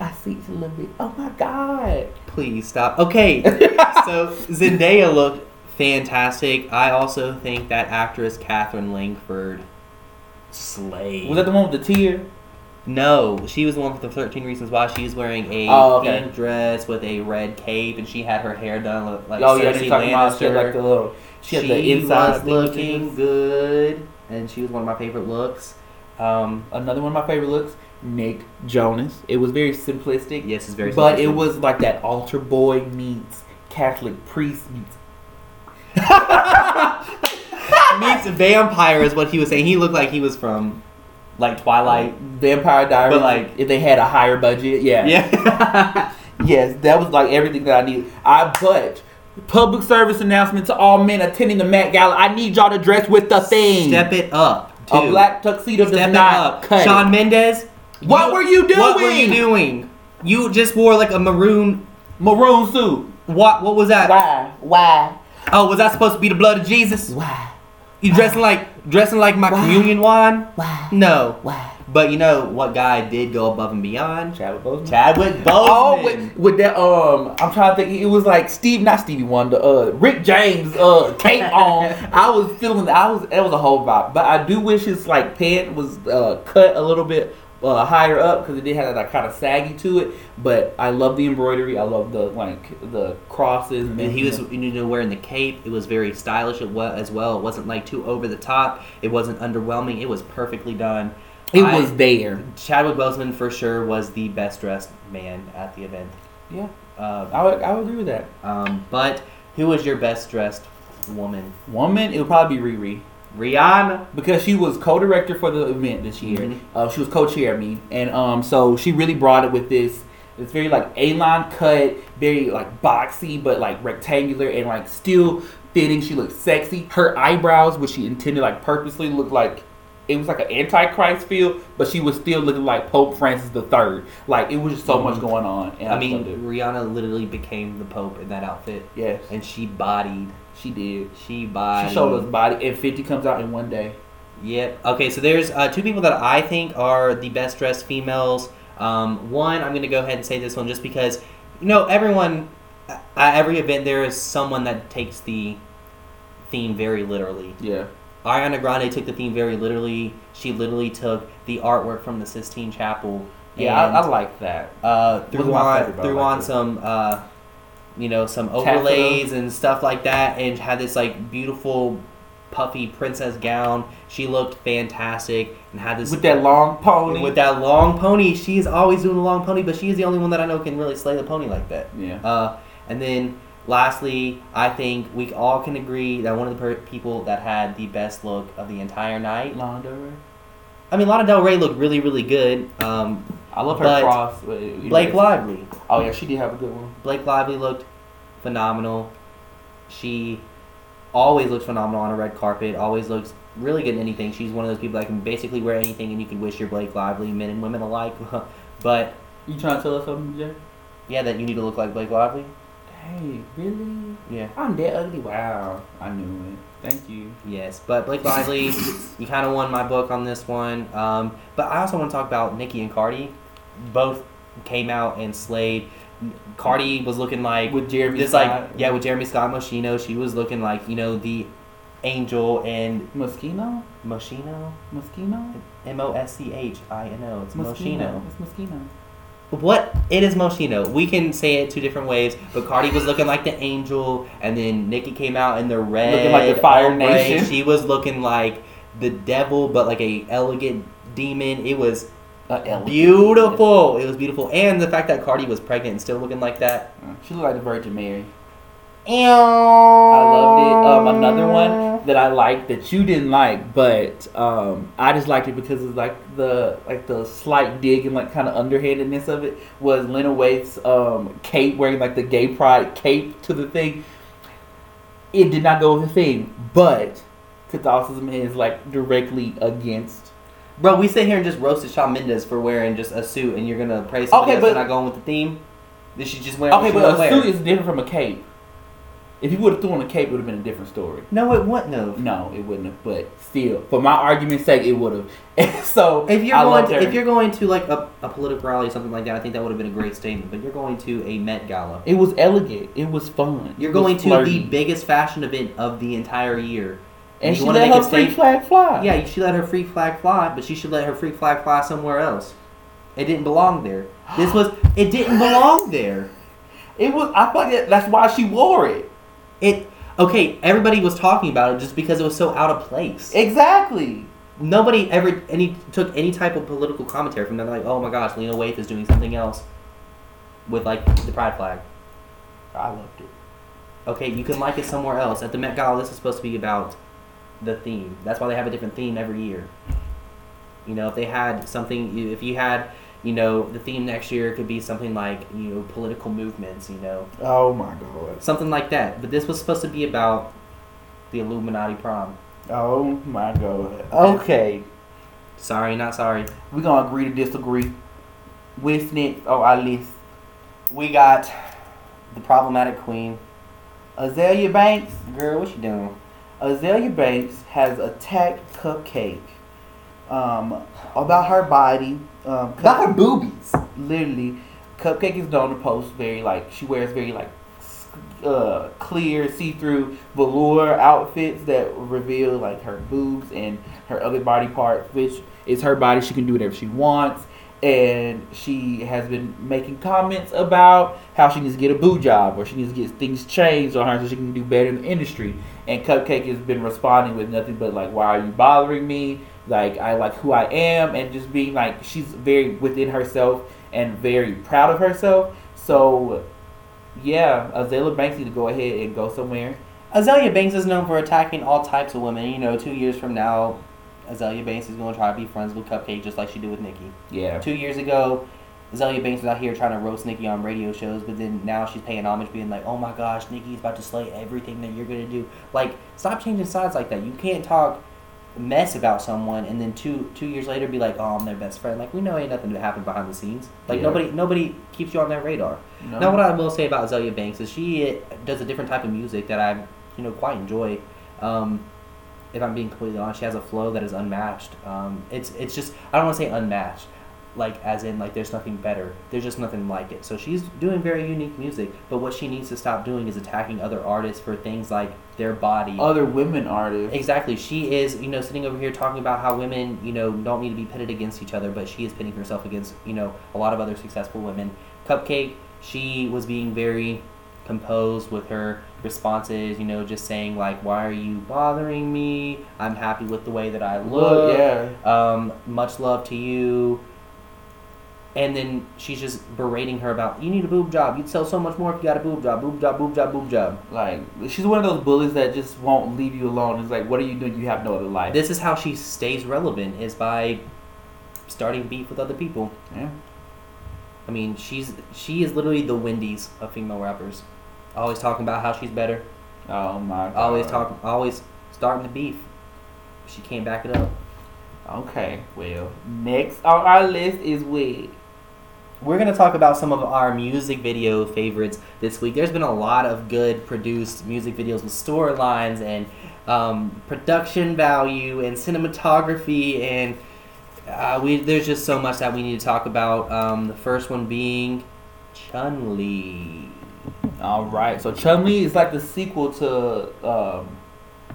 I see a little bit. Oh my god. please stop. Okay. so Zendaya looked fantastic. I also think that actress Katherine Langford slayed. Was that the one with the tear? No, she was the one with the 13 Reasons Why. She was wearing a Oh, okay. pink dress with a red cape, and she had her hair done like oh yeah, they talking about she had like the little. She, she the inside was looking good, and she was one of my favorite looks. Um. Another one of my favorite looks, Nick Jonas. It was very simplistic, yes, it's very. but it was like that altar boy meets Catholic priest meets. meets vampire is what he was saying. He looked like he was from like Twilight. Vampire Diaries. But, like- if they had a higher budget, yeah. Yeah. Yes, that was like everything that I need. I but public service announcement to all men attending the Met Gala. I need y'all to dress with the thing. Step it up. a black tuxedo does Step it not up. cut. Shawn Mendes. What were you doing? What were you doing? doing? You just wore like a maroon. Maroon suit. What? What was that? Why? Why? Oh, was that supposed to be the blood of Jesus? Why? You dressing like dressing like my Why? communion wine? Why? No. Why? But you know what guy did go above and beyond? Chadwick Boseman. Chadwick Boseman. Oh, with, with that um, I'm trying to think. It was like Steve, not Stevie Wonder, uh, Rick James, uh, cape on. I was feeling, I was, it was a whole vibe. But I do wish his like pant was uh, cut a little bit uh, higher up because it did have that kind of saggy to it. But I love the embroidery. I love the like the crosses. And he was, you know, wearing the cape. It was very stylish as well. As well, it wasn't like too over the top. It wasn't underwhelming. It was perfectly done. It I- was there. Chadwick Boseman for sure was the best dressed man at the event. Yeah, Uh, I would, I would agree with that. um, but who was your best dressed woman? Woman, it would probably be Riri. Rihanna. because she was co-director for the event this year. Mhm. Uh, she was co-chair, I mean, and um, so she really brought it with this. It's very like A-line cut, very like boxy, but like rectangular and like still fitting. She looked sexy. Her eyebrows, which she intended like purposely, looked like it was like an antichrist feel, but she was still looking like Pope Francis the Third. Like it was just so much Mhm. going on. And I mean. Rihanna literally became the Pope in that outfit, yes, and she bodied. She did. She bodied. She showed us body, and Fifty comes out in one day. Yep. Okay, so there's uh, two people that I think are the best dressed females. Um, one, I'm going to go ahead and say this one just because, you know, everyone, at every event, there is someone that takes the theme very literally. Yeah, Ariana Grande took the theme very literally. She literally took the artwork from the Sistine Chapel. yeah, I, I like that. uh, threw on favorite, but I threw on some uh, you know some Taffeta. overlays and stuff like that, and had this like beautiful puffy princess gown. She looked fantastic and had this With that long pony. with that long pony. She's always doing the long pony, but she is the only one that I know can really slay the pony like that. yeah. Uh, and then lastly, I think we all can agree that one of the per- people that had the best look of the entire night. Lana Del Rey. I mean, Lana Del Rey looked really, really good. Um, I love her But cross. Blake it- Lively. Oh yeah, she did have a good one. Blake Lively looked phenomenal. She always looks phenomenal on a red carpet. Always looks really good in anything. She's one of those people that can basically wear anything, and you can wish you're Blake Lively, men and women alike. but You trying to tell us something, Jay? yeah, that you need to look like Blake Lively. Hey, really? Yeah. I'm that ugly. Wow, I knew it. Thank you. Yes, but Blake Lively, you kind of won my book on this one. Um, but I also want to talk about Nicki and Cardi. Both came out and slayed. Cardi was looking like With Jeremy Just Scott. like yeah, with Jeremy Scott Moschino, she was looking like you know the angel and Moschino. Moschino, Moschino. M O S C H I N O. It's Moschino. It's Moschino. What? It is Moschino. We can say it two different ways, but Cardi was looking like the angel, and then Nicki came out in the red, Looking like the Fire ombre. Nation. She was looking like the devil, but like a elegant demon. It was Uh, beautiful. It was beautiful, and the fact that Cardi was pregnant and still looking like that. She looked like the Virgin Mary. I loved it. Um, another one that I liked that you didn't like, but um, I just liked it because of like the like the slight dig and like kind of underhandedness of it was Lena Waithe's um, cape wearing like the gay pride cape to the thing. It did not go with the theme, but Catholicism is like directly against. Bro, we sit here and just roasted Shawn Mendes for wearing just a suit, and you're gonna praise somebody Okay, else for but- not going with the theme. Did she just wear? what Okay, but a wear? suit is different from a cape. If you would have thrown a cape, it would have been a different story. No, it wouldn't have. No, it wouldn't have. But still, for my argument's sake, it would have. so If you're I going, to, if you're going to like a, a political rally or something like that, I think that would have been a great statement. But you're going to a Met Gala. it was elegant. It was fun. You're It going to flirty. the biggest fashion event of the entire year. And she let her free state- flag fly. Yeah, she let her free flag fly, but she should let her free flag fly somewhere else. It didn't belong there. This was. It didn't belong there. it was. I thought that that's why she wore it. It. Okay, everybody was talking about it just because it was so out of place. Exactly. Nobody ever any took any type of political commentary from them. Like, oh my gosh, Lena Waithe is doing something else with like the pride flag. I loved it. Okay, you can like it somewhere else. At the Met Gala, this is supposed to be about the theme. That's why they have a different theme every year. You know, if they had something, if you had, you know, the theme next year could be something like, you know, political movements, you know, Oh my god. something like that. But this was supposed to be about the Illuminati prom. Oh my god. Okay. Sorry, not sorry. We're gonna agree to disagree. With next on oh, our list? We got the problematic queen. Azealia Banks. Girl, what you doing? Azealia Banks has attacked Cupcakke um, about her body. Um, About her boobies. literally, Cupcakke is known to post very like she wears very like uh, clear, see-through velour outfits that reveal like her boobs and her other body parts, which is her body. She can do whatever she wants. And she has been making comments about how she needs to get a boo job or she needs to get things changed on her so she can do better in the industry. And Cupcakke has been responding with nothing but like, "Why are you bothering me? Like I like who I am," and just being like she's very within herself and very proud of herself. So, yeah, Azealia Banks need to go ahead and go somewhere. Azealia Banks is known for attacking all types of women. You know, two years from now, Azealia Banks is going to try to be friends with Cupcakke just like she did with Nicki. Yeah, Two years ago, Azealia Banks was out here trying to roast Nicki on radio shows, but then now she's paying homage, being like, "Oh my gosh, Nicki's about to slay everything that you're gonna do." Like, stop changing sides like that. You can't talk mess about someone and then two two years later be like, "Oh, I'm their best friend." Like, we know ain't nothing that happened behind the scenes. Like, Yeah. nobody nobody keeps you on their radar. no. Now, what I will say about Azealia Banks is she does a different type of music that I, you know, quite enjoy. Um, if I'm being completely honest, she has a flow that is unmatched. Um, it's it's just I don't want to say unmatched, like as in like there's nothing better. There's just nothing like it. So she's doing very unique music, but what she needs to stop doing is attacking other artists for things like their body. other women artists. Exactly. She is, you know, sitting over here talking about how women, you know, don't need to be pitted against each other, but she is pitting herself against, you know, a lot of other successful women. Cupcakke, she was being very composed with her responses, you know, just saying like, "Why are you bothering me? I'm happy with the way that I look. Yeah. Um, much love to you." And then she's just berating her about, "You need a boob job. You'd sell so much more if you got a boob job. Boob job. Boob job. Boob job." Like she's one of those bullies that just won't leave you alone. It's like, what are you doing? You have no other life. This is how she stays relevant is by starting beef with other people. yeah. I mean, she's she is literally the Wendy's of female rappers. Always talking about how she's better. Oh my god. Always talking. Always starting the beef. She can't back it up. Okay, well, next on our list is Wig. We're gonna talk about some of our music video favorites this week. There's been a lot of good produced music videos with storylines and um, production value and cinematography and uh, we there's just so much that we need to talk about. Um, the first one being Chun Li. All right, so Chun Li is like the sequel to um,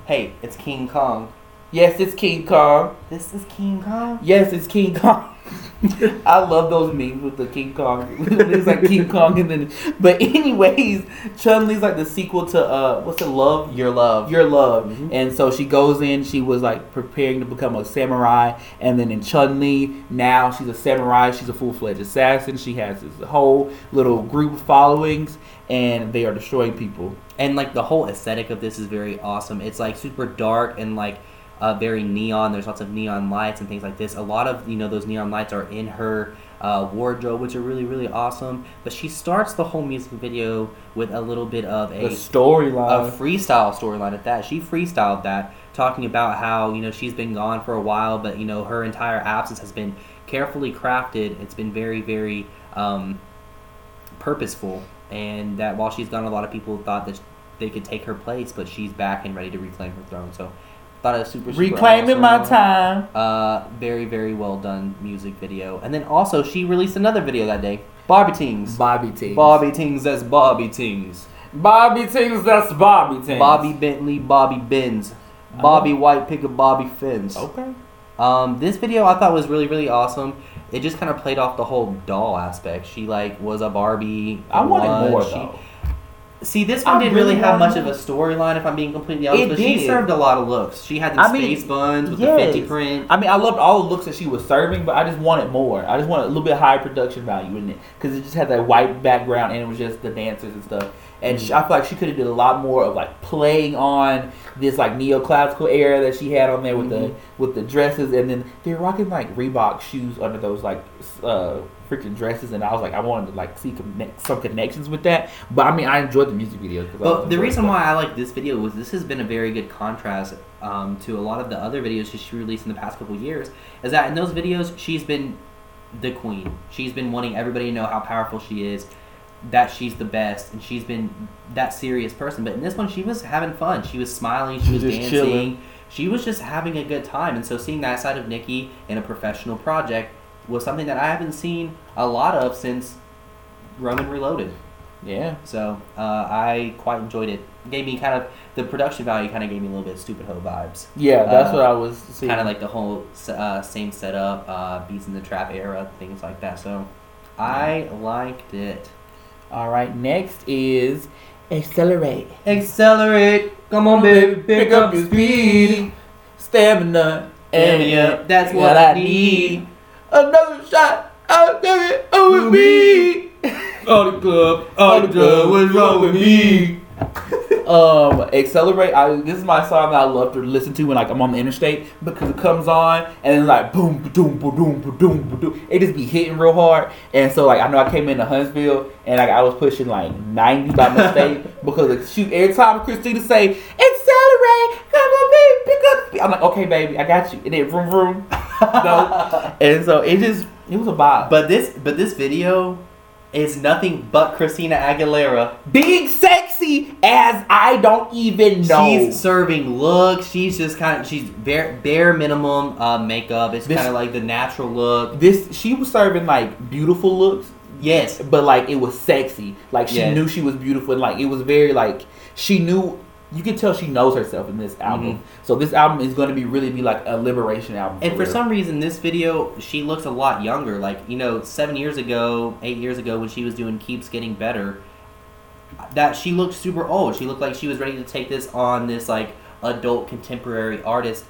Hey, it's King Kong. Yes, it's King Kong. This is King Kong. Yes, it's King Kong. I love those memes with the King Kong. it's like King Kong and then. But anyways, Chun Li's like the sequel to uh, what's it? Love. Your love. Your love, Mhm. and so she goes in. She was like preparing to become a samurai, and then in Chun Li, now she's a samurai. She's a full fledged assassin. She has this whole little group of followings, and they are destroying people. and like the whole aesthetic of this is very awesome. It's like super dark and like uh, very neon. There's lots of neon lights and things like this. A lot of you know those neon lights are in her uh, wardrobe, which are really really awesome. But she starts the whole music video with a little bit of a storyline. a freestyle storyline at that. She freestyled that, talking about how you know she's been gone for a while, but you know her entire absence has been carefully crafted. It's been very, very um, purposeful, and that while she's gone, a lot of people thought that they could take her place, but she's back and ready to reclaim her throne. So, thought it was super, super Reclaiming my time. Uh, very, very well done music video, and then also she released another video that day. Barbie Tings. Bobby T. Bobby Tings, that's Bobby Tings. Bobby Tings, that's Bobby Tings. Bobby Bentley, Bobby Benz, Bobby White pick a Bobby Fins. Okay. Um, this video I thought was really really awesome. It just kind of played off the whole doll aspect. She like was a Barbie. I wanted one. more She- though. See, this I one didn't really, really have much of a storyline, if I'm being completely honest. It but she did. served a lot of looks. She had the I mean, space buns with yes. the 50 print. I mean, I loved all the looks that she was serving, but I just wanted more. I just wanted a little bit higher production value in it because it just had that white background and it was just the dancers and stuff. And Mhm. she, I feel like she could have did a lot more of like playing on this like neoclassical era that she had on there with Mhm. the with the dresses, and then they're rocking like Reebok shoes under those like uh, freaking dresses, and I was like, I wanted to like see connect, some connections with that. But I mean, I enjoyed the music video. I was But the reason stuff. why I like this video was this has been a very good contrast um, to a lot of the other videos that she released in the past couple years. Is that in those videos she's been the queen. She's been wanting everybody to know how powerful she is, that she's the best, and she's been that serious person. But in this one, she was having fun. She was smiling. She was dancing. chilling. She was just having a good time. And so seeing that side of Nicki in a professional project was something that I haven't seen a lot of since Roman Reloaded. yeah. So uh, I quite enjoyed it. Gave me kind of the production value. Kind of gave me a little bit of stupid hoe vibes. Yeah, that's Uh, what I was seeing. Kind of like the whole uh, same setup, uh, Beez in the Trap era, things like that. So I liked it. All right, next is accelerate. Accelerate, come on, baby, pick up your speed. Stamina, and Yeah, that's what I need. Another shot, I'll give it over me. On the club, on the club, what's wrong with me? um, accelerate. I this is my song that I love to listen to when like I'm on the interstate because it comes on and then like boom, boom, boom, boom, boom, boom. It just be hitting real hard. And so like I know I came into Huntsville and like I was pushing like 90 by mistake because like, shoot every time Christina say accelerate, come on baby, pick up. speed." I'm like okay baby, I got you. And then vroom vroom. no. And so it just it was a vibe. But this, but this video is nothing but Christina Aguilera. being sexy as I don't even know. She's serving looks. She's just kind of she's bare bare minimum uh, makeup. It's kind of like the natural look. this she was serving like beautiful looks, Yes, but like it was sexy. Like she Yeah. knew she was beautiful and like it was very like she knew you can tell she knows herself in this album. Mhm. So this album is going to be really be like a liberation album. and for real. some reason, this video she looks a lot younger. Like you know, seven years ago, eight years ago, when she was doing "Keeps Getting Better," that she looked super old. She looked like she was ready to take this on this like adult contemporary artist.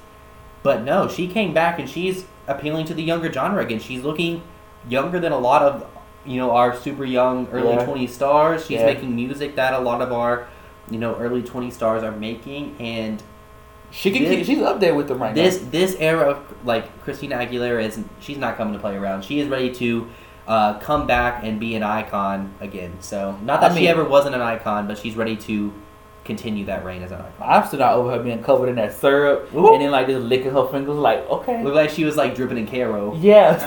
But no, she came back and she's appealing to the younger genre again. She's looking younger than a lot of you know our super young early Yeah. 20 stars. She's Yeah. making music that a lot of our you know early 20 stars are making and she can this- keep, she's up there with them right this now. this era of like Christina Aguilera is she's not coming to play around. She is ready to uh, come back and be an icon again. So not that I she mean- ever wasn't an icon, but she's ready to continue that reign as an icon. I'm still not over her being covered in that syrup Ooh. and then like just licking her fingers like okay. Look like she was like dripping in Karo. Yeah.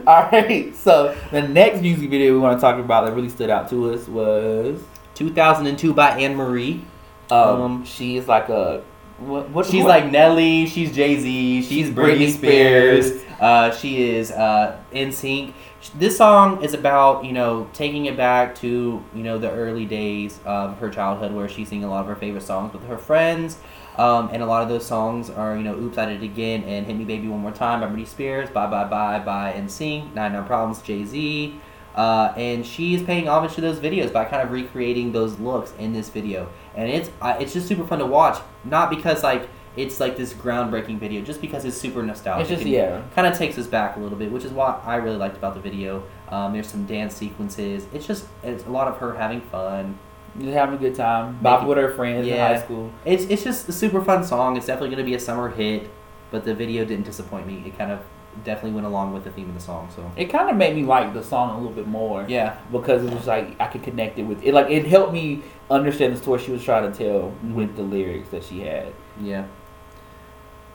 All right. So the next music video we want to talk about that really stood out to us was 2002 by Anne Marie. um, Um, she's like a what? what She's what- like Nelly. She's Jay Z. She's, She's Britney, Britney Spears. Spears. Uh, she is uh, in sync. This song is about you know taking it back to you know the early days of her childhood, where she's singing a lot of her favorite songs with her friends. Um, and a lot of those songs are, you know, Oops, Did It Again and Hit Me Baby One More Time by Britney Spears, Bye Bye Bye bye and sing Nine Nine Problems, Jay Z. Uh, and she's paying homage to those videos by kind of recreating those looks in this video. And it's uh, it's just super fun to watch, not because like it's like this groundbreaking video, just because it's super nostalgic. It's just yeah. kind of takes us back a little bit, which is what I really liked about the video. Um, there's some dance sequences. It's just it's a lot of her having fun. Just having a good time. Bopping with her friends Yeah. in high school. It's it's just a super fun song. It's definitely going to be a summer hit, but the video didn't disappoint me. It kind of definitely went along with the theme of the song. So It kind of made me like the song a little bit more. yeah, because it was like I could connect it with it. Like it helped me understand the story she was trying to tell Mhm. with the lyrics that she had. yeah.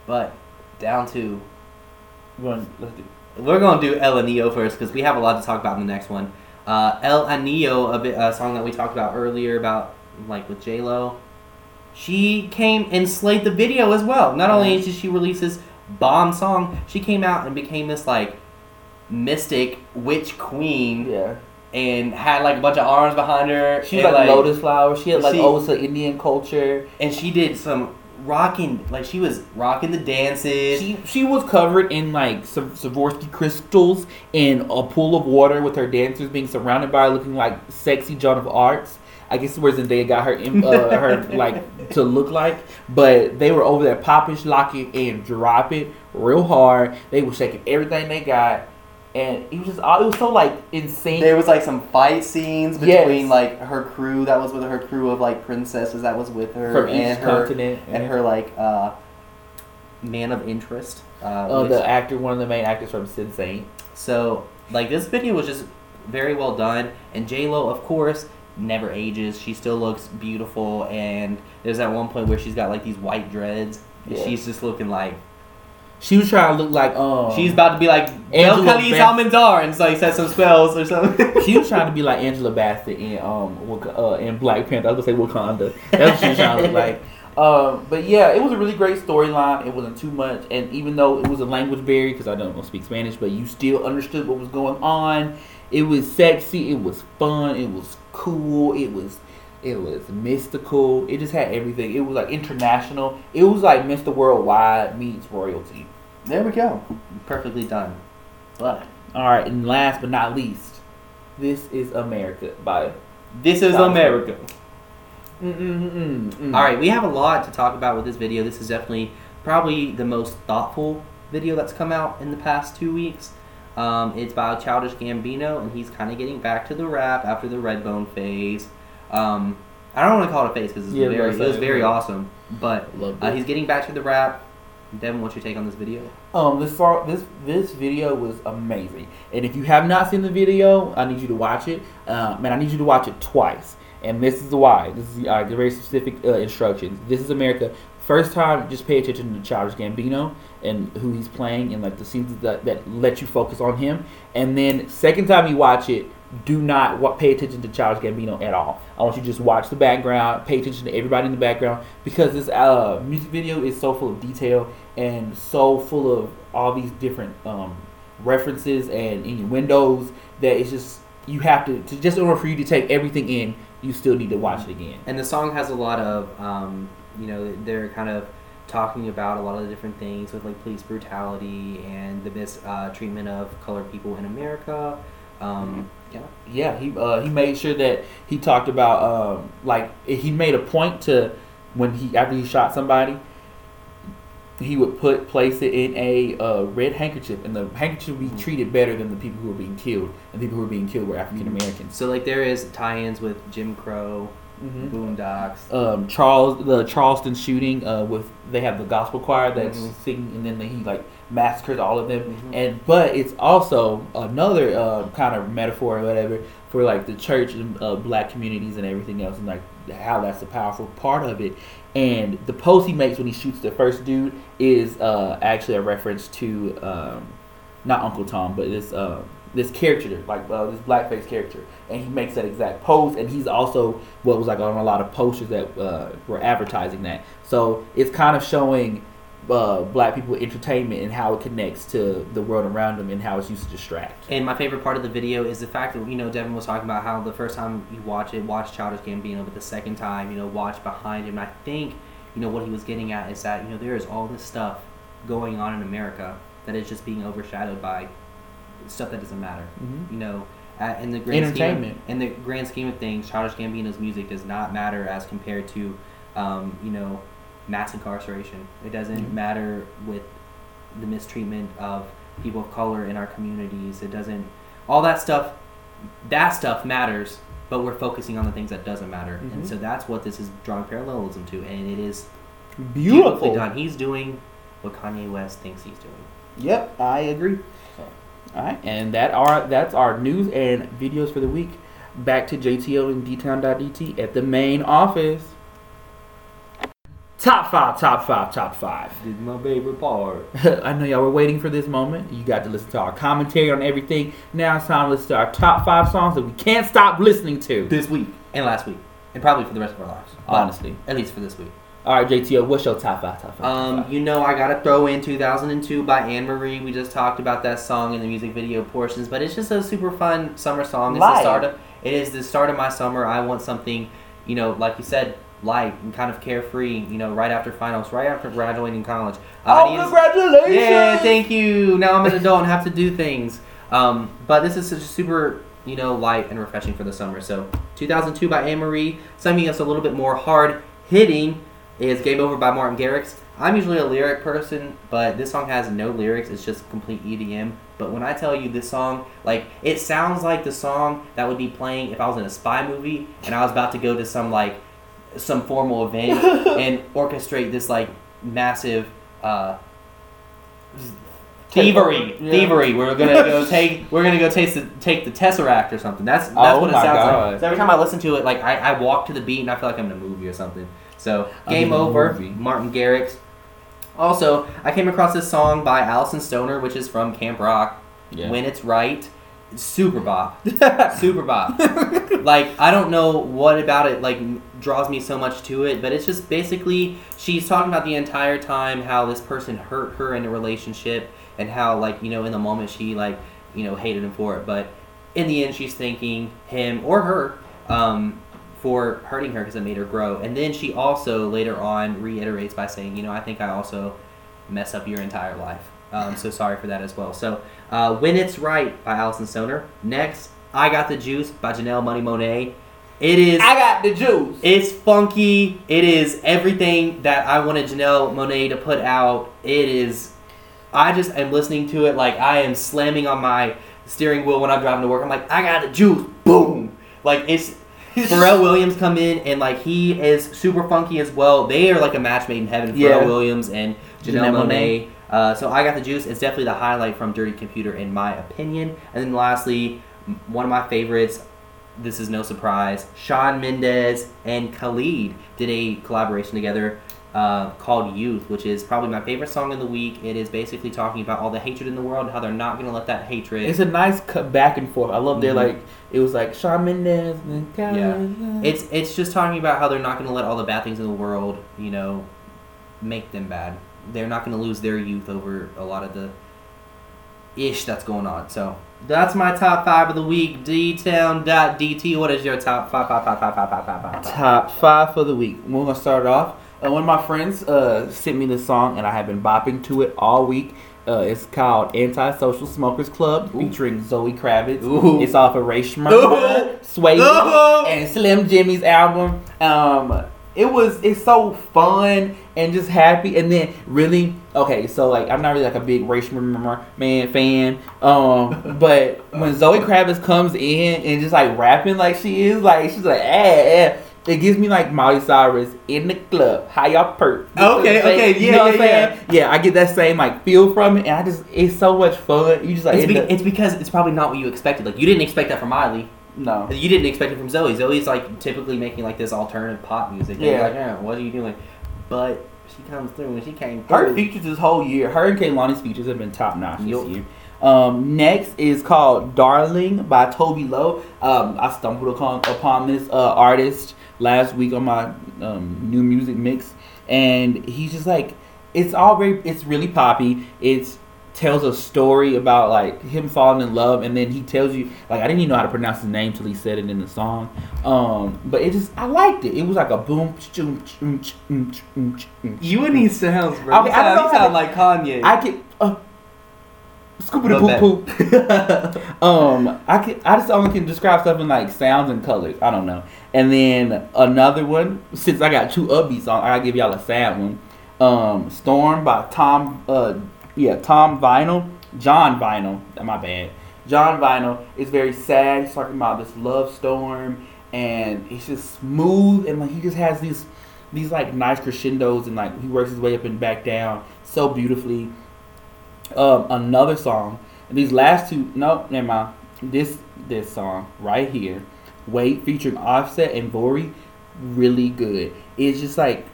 But down to We're gonna- let's do. we're going to do El Anillo first because we have a lot to talk about in the next one. Uh, El Anillo, a bit a song that we talked about earlier about like with J Lo. She came and slayed the video as well. Not only did she release this bomb song, she came out and became this like mystic witch queen Yeah, and had like a bunch of arms behind her. she was and, like, lotus flowers. She had like she- Osa Indian culture. and she did some rocking, like she was rocking the dances. She she was covered in like some Swarovski crystals in a pool of water with her dancers being surrounded by looking like sexy Joan of Arcs. I guess where Zendaya got her uh, her like to look like, but they were over there popping, locking, and drop it real hard. They were shaking everything they got, and it was just all it was so like insane. there was like some fight scenes Yes. between like her crew that was with her crew of like princesses that was with her from each and her continent and her like uh man of interest. Uh, Uh, which- the actor, one of the main actors from Sin Saint. so like this video was just very well done, and J Lo of course never ages. She still looks beautiful, and there's that one point where she's got like these white dreads. and Yeah. She's just looking like She was trying to look like um. she's about to be like El Angela Bass- Almanzar and so he said some spells or something. She was trying to be like Angela Bassett in um uh, in Black Panther. I was gonna say Wakanda. That's what she was trying to look like. Um, but yeah, it was a really great storyline. It wasn't too much, and even though it was a language barrier because I don't speak Spanish, but you still understood what was going on. It was sexy. It was fun. It was cool. It was it was mystical. It just had everything. It was like international. It was like Mr. Worldwide meets royalty. there we go. Perfectly done. But All right, and last but not least, this is America by this is America. Mm, mm, mm, all right, we have a lot to talk about with this video. This is definitely probably the most thoughtful video that's come out in the past two weeks. Um, it's by Childish Gambino, and he's kind of getting back to the rap after the Redbone phase. Um, I don't want to call it a face because Yeah, very, that's it was very yeah. awesome. But uh, he's getting back to the rap. Devin, what's your take on this video? Um, this song, this this video was amazing, and if you have not seen the video, I need you to watch it. Uh, man, I need you to watch it twice, and this is why. This is uh, the very specific uh, instructions. This is America. First time, just pay attention to Childish Gambino and who he's playing, and like the scenes that that let you focus on him. And then second time you watch it, do not wa- pay attention to Childish Gambino at all. I want you to just watch the background, pay attention to everybody in the background because this uh, music video is so full of detail and so full of all these different um, references and innuendos that it's just you have to, to just in order for you to take everything in, you still need to watch it again. And the song has a lot of, um, you know, they're kind of talking about a lot of the different things with like police brutality and the mistreatment of colored people in America. Um, yeah. Yeah, he uh, he made sure that he talked about um, like he made a point to when he after he shot somebody, he would put place it in a uh, red handkerchief, and the handkerchief would be treated better than the people who were being killed, and the people who were being killed were African Americans. So like there is tie-ins with Jim Crow, Mm-hmm. Boondocks. um, Charles the Charleston shooting uh, with they have the gospel choir that's Mhm. singing and then he like massacres all of them. Mhm. and but it's also another uh, kind of metaphor or whatever for like the church and uh, black communities and everything else and like how that's a powerful part of it. And the pose he makes when he shoots the first dude is uh, actually a reference to um, not Uncle Tom but this uh, this character like uh, this blackface character. And he makes that exact pose. And he's also what was like on a lot of posters that uh, were advertising that. So it's kind of showing uh, black people entertainment and how it connects to the world around them and how it's used to distract. And my favorite part of the video is the fact that you know Devin was talking about how the first time you watch it, watch Childish Gambino, but the second time, you know, watch behind him. And I think you know what he was getting at is that you know there is all this stuff going on in America that is just being overshadowed by stuff that doesn't matter. Mhm. You know, at, in the grand Entertainment. Scheme, in the grand scheme of things, Childish Gambino's music does not matter as compared to, um, you know, mass incarceration. It doesn't Mhm. matter with the mistreatment of people of color in our communities. It doesn't. All that stuff. That stuff matters, but we're focusing on the things that doesn't matter, and Mhm. so that's what this is drawing parallelism to, and it is beautifully Beautiful. done. He's doing what Kanye West thinks he's doing. Yep, I agree. All right, and that are that's our news and videos for the week. Back to JTO and DTown.dt at the main office. Top five, top five, top five. This is my favorite part. I know y'all were waiting for this moment. You got to listen to our commentary on everything. Now it's time to listen to our top five songs that we can't stop listening to. This week and last week, and probably for the rest of our lives. But Honestly. at least for this week. All right, JTO, what's your top five, top five? top Um, five? you know, I gotta throw in 2002 by Anne Marie. We just talked about that song in the music video portions, but it's just a super fun summer song. It's the start of it is the start of my summer. I want something, you know, like you said, light and kind of carefree. You know, right after finals, right after graduating college. I oh, need- congratulations! Yeah, thank you. Now I'm an adult and have to do things. Um, but this is such a super, you know, light and refreshing for the summer. So 2002 by Anne Marie. Something that's a little bit more hard hitting is Game Over by Martin Garrix. I'm usually a lyric person, but this song has no lyrics. It's just complete EDM. But when I tell you this song, like it sounds like the song that would be playing if I was in a spy movie and I was about to go to some like some formal event and orchestrate this like massive uh, thievery, Yeah. thievery. We're gonna go take we're gonna go taste the, take the tesseract or something. That's that's Oh what it sounds God. like. So every time I listen to it, like I, I walk to the beat and I feel like I'm in a movie or something. So game over. Martin Garrix. Also, I came across this song by Alyson Stoner, which is from Camp Rock. Yeah. When it's right, it's super bop, super bop. like I don't know what about it like m- draws me so much to it, but it's just basically she's talking about the entire time how this person hurt her in a relationship and how like you know in the moment she like you know hated him for it, but in the end she's thanking him or her um, for hurting her because it made her grow. And then she also later on reiterates by saying, you know, I think I also mess up your entire life. Um, so sorry for that as well. So uh, when it's right by Alyson Stoner. Next, I got the juice by Janelle Money Monáe. It is. I got the juice. It's funky. It is everything that I wanted Janelle Monáe to put out. It is. I just am listening to it like I am slamming on my steering wheel when I'm driving to work. I'm like, I got the juice. Boom. Like it's. Pharrell Williams come in and like he is super funky as well. They are like a match made in heaven. Pharrell Yeah. Williams and Janelle, Janelle Monáe. Uh, so I got the juice. It's definitely the highlight from Dirty Computer in my opinion. And then lastly, one of my favorites. This is no surprise. Shawn Mendes and Khalid did a collaboration together uh, called Youth, which is probably my favorite song of the week. It is basically talking about all the hatred in the world and how they're not going to let that hatred. It's a nice cut back and forth. I love their Mhm. like it was like and Khalid. Yeah. It's it's just talking about how they're not going to let all the bad things in the world, you know, make them bad. They're not going to lose their youth over a lot of the ish that's going on. So that's my top five of the week. DTown.DT. What is your top five, five, five, five, five, five, five, five? Top five for the week. We're gonna start off. Uh, one of my friends uh, sent me this song, and I have been bopping to it all week. Uh, it's called Antisocial Smokers Club, Ooh. featuring Zoe Kravitz. Ooh. It's off of Rae Sremmurd, Swae, and Slim Jxmmi's album. Um, it was it's so fun and just happy, and then really okay. So like, I'm not really like a big Schmurder man fan. Um, but when Zoe Kravitz comes in and just like rapping like she is, like she's like, eh, eh. It gives me like Molly Cyrus in the club. How y'all perk? Okay, okay, you yeah, what I'm yeah, saying? Yeah, I get that same like feel from it, and I just it's so much fun. You just like It's, be- it's because it's probably not what you expected. Like you didn't expect that from Miley. No. You didn't expect it from Zoe. Zoe's like typically making like this alternative pop music. Yeah. like, yeah, what are you doing? But she comes through and she came Her through. features this whole year, her and Kehlani's features have been top notch this year. Um, next is called "Darling" by Toby Lowe. Um, I stumbled upon, upon this uh, artist last week on my um, new music mix, and he's just like it's all very it's really poppy. It's tells a story about like him falling in love and then he tells you like I didn't even know how to pronounce his name till he said it in the song. Um but it just I liked it. It was like a boom choom, choom, choom, choom, choom. You and these sounds, bro. Okay, you I don't know sound like Kanye. I could uh it poop poop. um, I can I just only can describe stuff in like sounds and colors. I don't know. And then another one, since I got two upbeat songs, I gotta give y'all a sad one. Um, Storm by Tom. Uh, yeah, Tom Vinyl, John Vinyl. My bad. John Vinyl is very sad. He's talking about this love storm, and it's just smooth, and like he just has these these like nice crescendos, and like he works his way up and back down so beautifully um, another song. These last two, no, never mind. This this song right here, "Wait" featuring Offset and Vori, really good. It's just like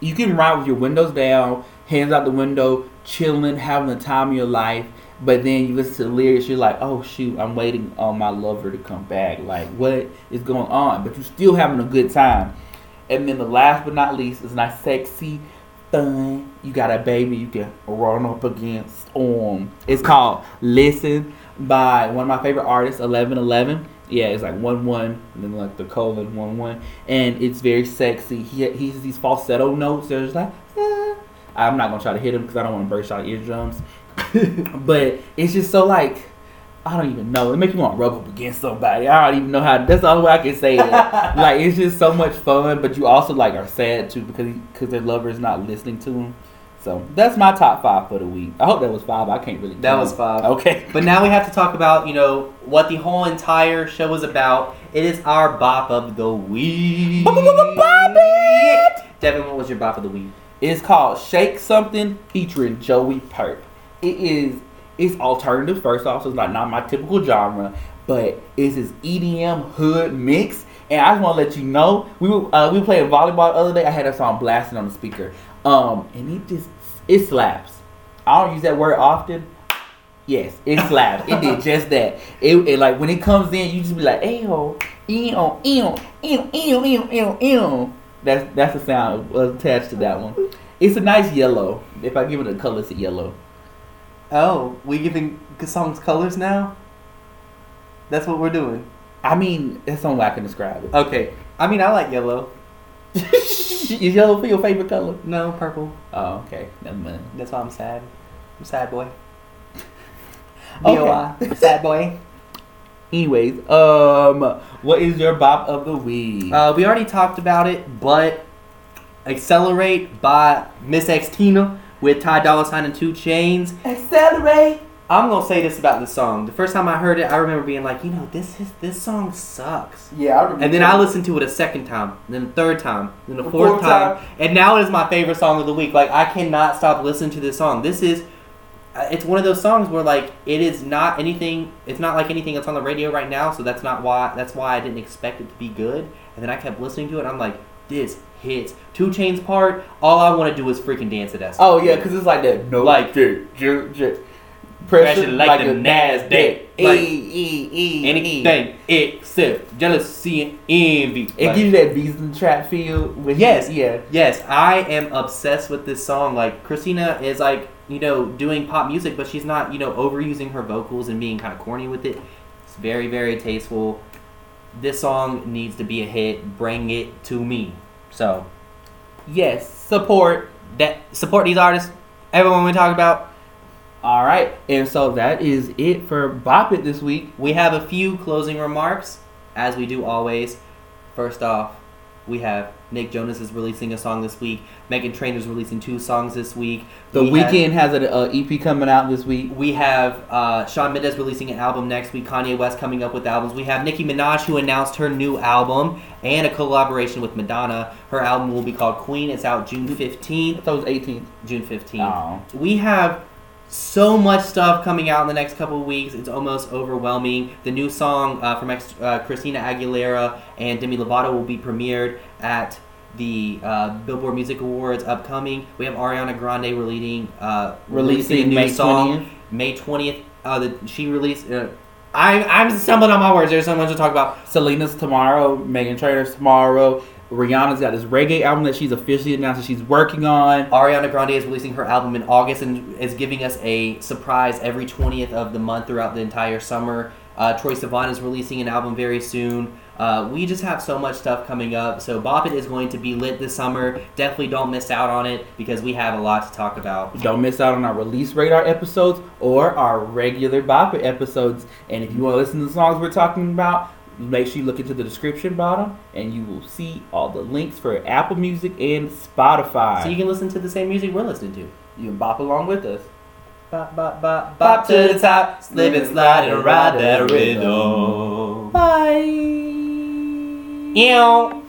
you can ride with your windows down, hands out the window, chilling, having the time of your life. But then you listen to the lyrics, you're like, oh shoot, I'm waiting on my lover to come back. Like, what is going on? But you're still having a good time. And then the last but not least is nice, sexy, fun. You got a baby you can run up against. Um, it's called "Listen" by one of my favorite artists, Eleven Eleven. Yeah, it's like one one, and then like the colon one one, and it's very sexy. He he has these falsetto notes. They're just like. "Ah." I'm not gonna try to hit him because I don't want to burst out eardrums. but it's just so like I don't even know. It makes me want to rub up against somebody. I don't even know how. That's the only way I can say it. like it's just so much fun, but you also like are sad too because because their lover is not listening to them. So that's my top five for the week. I hope that was five. I can't really. That count. was five. Okay. But now we have to talk about, you know, what the whole entire show is about. It is our bop of the week. Bop it! Devin, what was your bop of the week? It's called Shake Something featuring Joey Purp. It is it's alternative first off, so it's like not my typical genre, but it's this EDM hood mix. And I just want to let you know, we were uh, we played volleyball the other day. I had that song blasting on the speaker, um, and it just it slaps. I don't use that word often. Yes, it slaps. it did just that. It, it like when it comes in, you just be like, "Ew, ew, ew, ew, ew, ew, ew, ew." That's that's the sound attached to that one. It's a nice yellow. If I give it a color, it's a yellow. Oh, we giving songs colors now? That's what we're doing. I mean, that's the only way I can describe it. Okay. I mean, I like yellow. Is yellow for your favorite color? No, purple. Oh, okay. Never mind. That's why I'm sad. I'm sad boy. Okay. B-O-I. Sad boy. Anyways, um, what is your bop of the week? Uh, we already talked about it, but Accelerate by Miss Xtina with Ty Dolla Sign and 2 Chainz. Accelerate. I'm gonna say this about this song. The first time I heard it, I remember being like, you know, this is this song sucks. Yeah, I remember. And then I listened to it a second time, then a third time, then a A fourth, fourth time, time. and now it is my favorite song of the week. Like I cannot stop listening to this song. This is, Uh, it's one of those songs where like it is not anything. It's not like anything that's on the radio right now. So that's not why. That's why I didn't expect it to be good. And then I kept listening to it. and I'm like, this hits. 2 Chainz part. All I want to do is freaking dance to that. Song. Oh yeah, because it's like that. No, Like- j- j- j- Pressure like the NASDAQ. E Like, E E E. anything except jealousy and envy. It Like- gives you that Beasley trap feel. With Yes. yeah. Yes, I am obsessed with this song. Like Christina is like, you know, doing pop music, but she's not, you know, overusing her vocals and being kind of corny with it. It's very, very tasteful. This song needs to be a hit. Bring it to me. So Yes. Support. that support these artists. Everyone we talk about. All right, and so that is it for Bop It this week. We have a few closing remarks, as we do always. First off, we have Nick Jonas is releasing a song this week. Meghan Trainor's releasing two songs this week. The We Weeknd has an uh, EP coming out this week. We have uh, Shawn Mendes releasing an album next week. Kanye West coming up with albums. We have Nicki Minaj who announced her new album and a collaboration with Madonna. Her album will be called Queen. It's out June I fifteenth. thought it was 18th. June fifteenth. Oh. We have so much stuff coming out in the next couple of weeks. It's almost overwhelming. The new song uh, from ex- uh, Christina Aguilera and Demi Lovato will be premiered at the uh, Billboard Music Awards upcoming. We have Ariana Grande releasing uh, releasing a new May song 20th. May twentieth. Uh, she released. Uh, I I'm stumbling on my words. There's so much to talk about. Selena's tomorrow. Meghan Trainor's tomorrow. Rihanna's got this reggae album that she's officially announced that she's working on. Ariana Grande is releasing her album in August and is giving us a surprise every 20th of the month throughout the entire summer. Uh, Troye Sivan is releasing an album very soon. Uh, we just have so much stuff coming up. So Bop It is going to be lit this summer. Definitely don't miss out on it because we have a lot to talk about. Don't miss out on our release radar episodes or our regular Bop It episodes. And if you want to listen to the songs we're talking about, make sure you look into the description bottom and you will see all the links for Apple Music and Spotify. So you can listen to the same music we're listening to. You can bop along with us. Bop, bop, bop, bop to the top, slip and slide and ride that rhythm. Bye. Ew.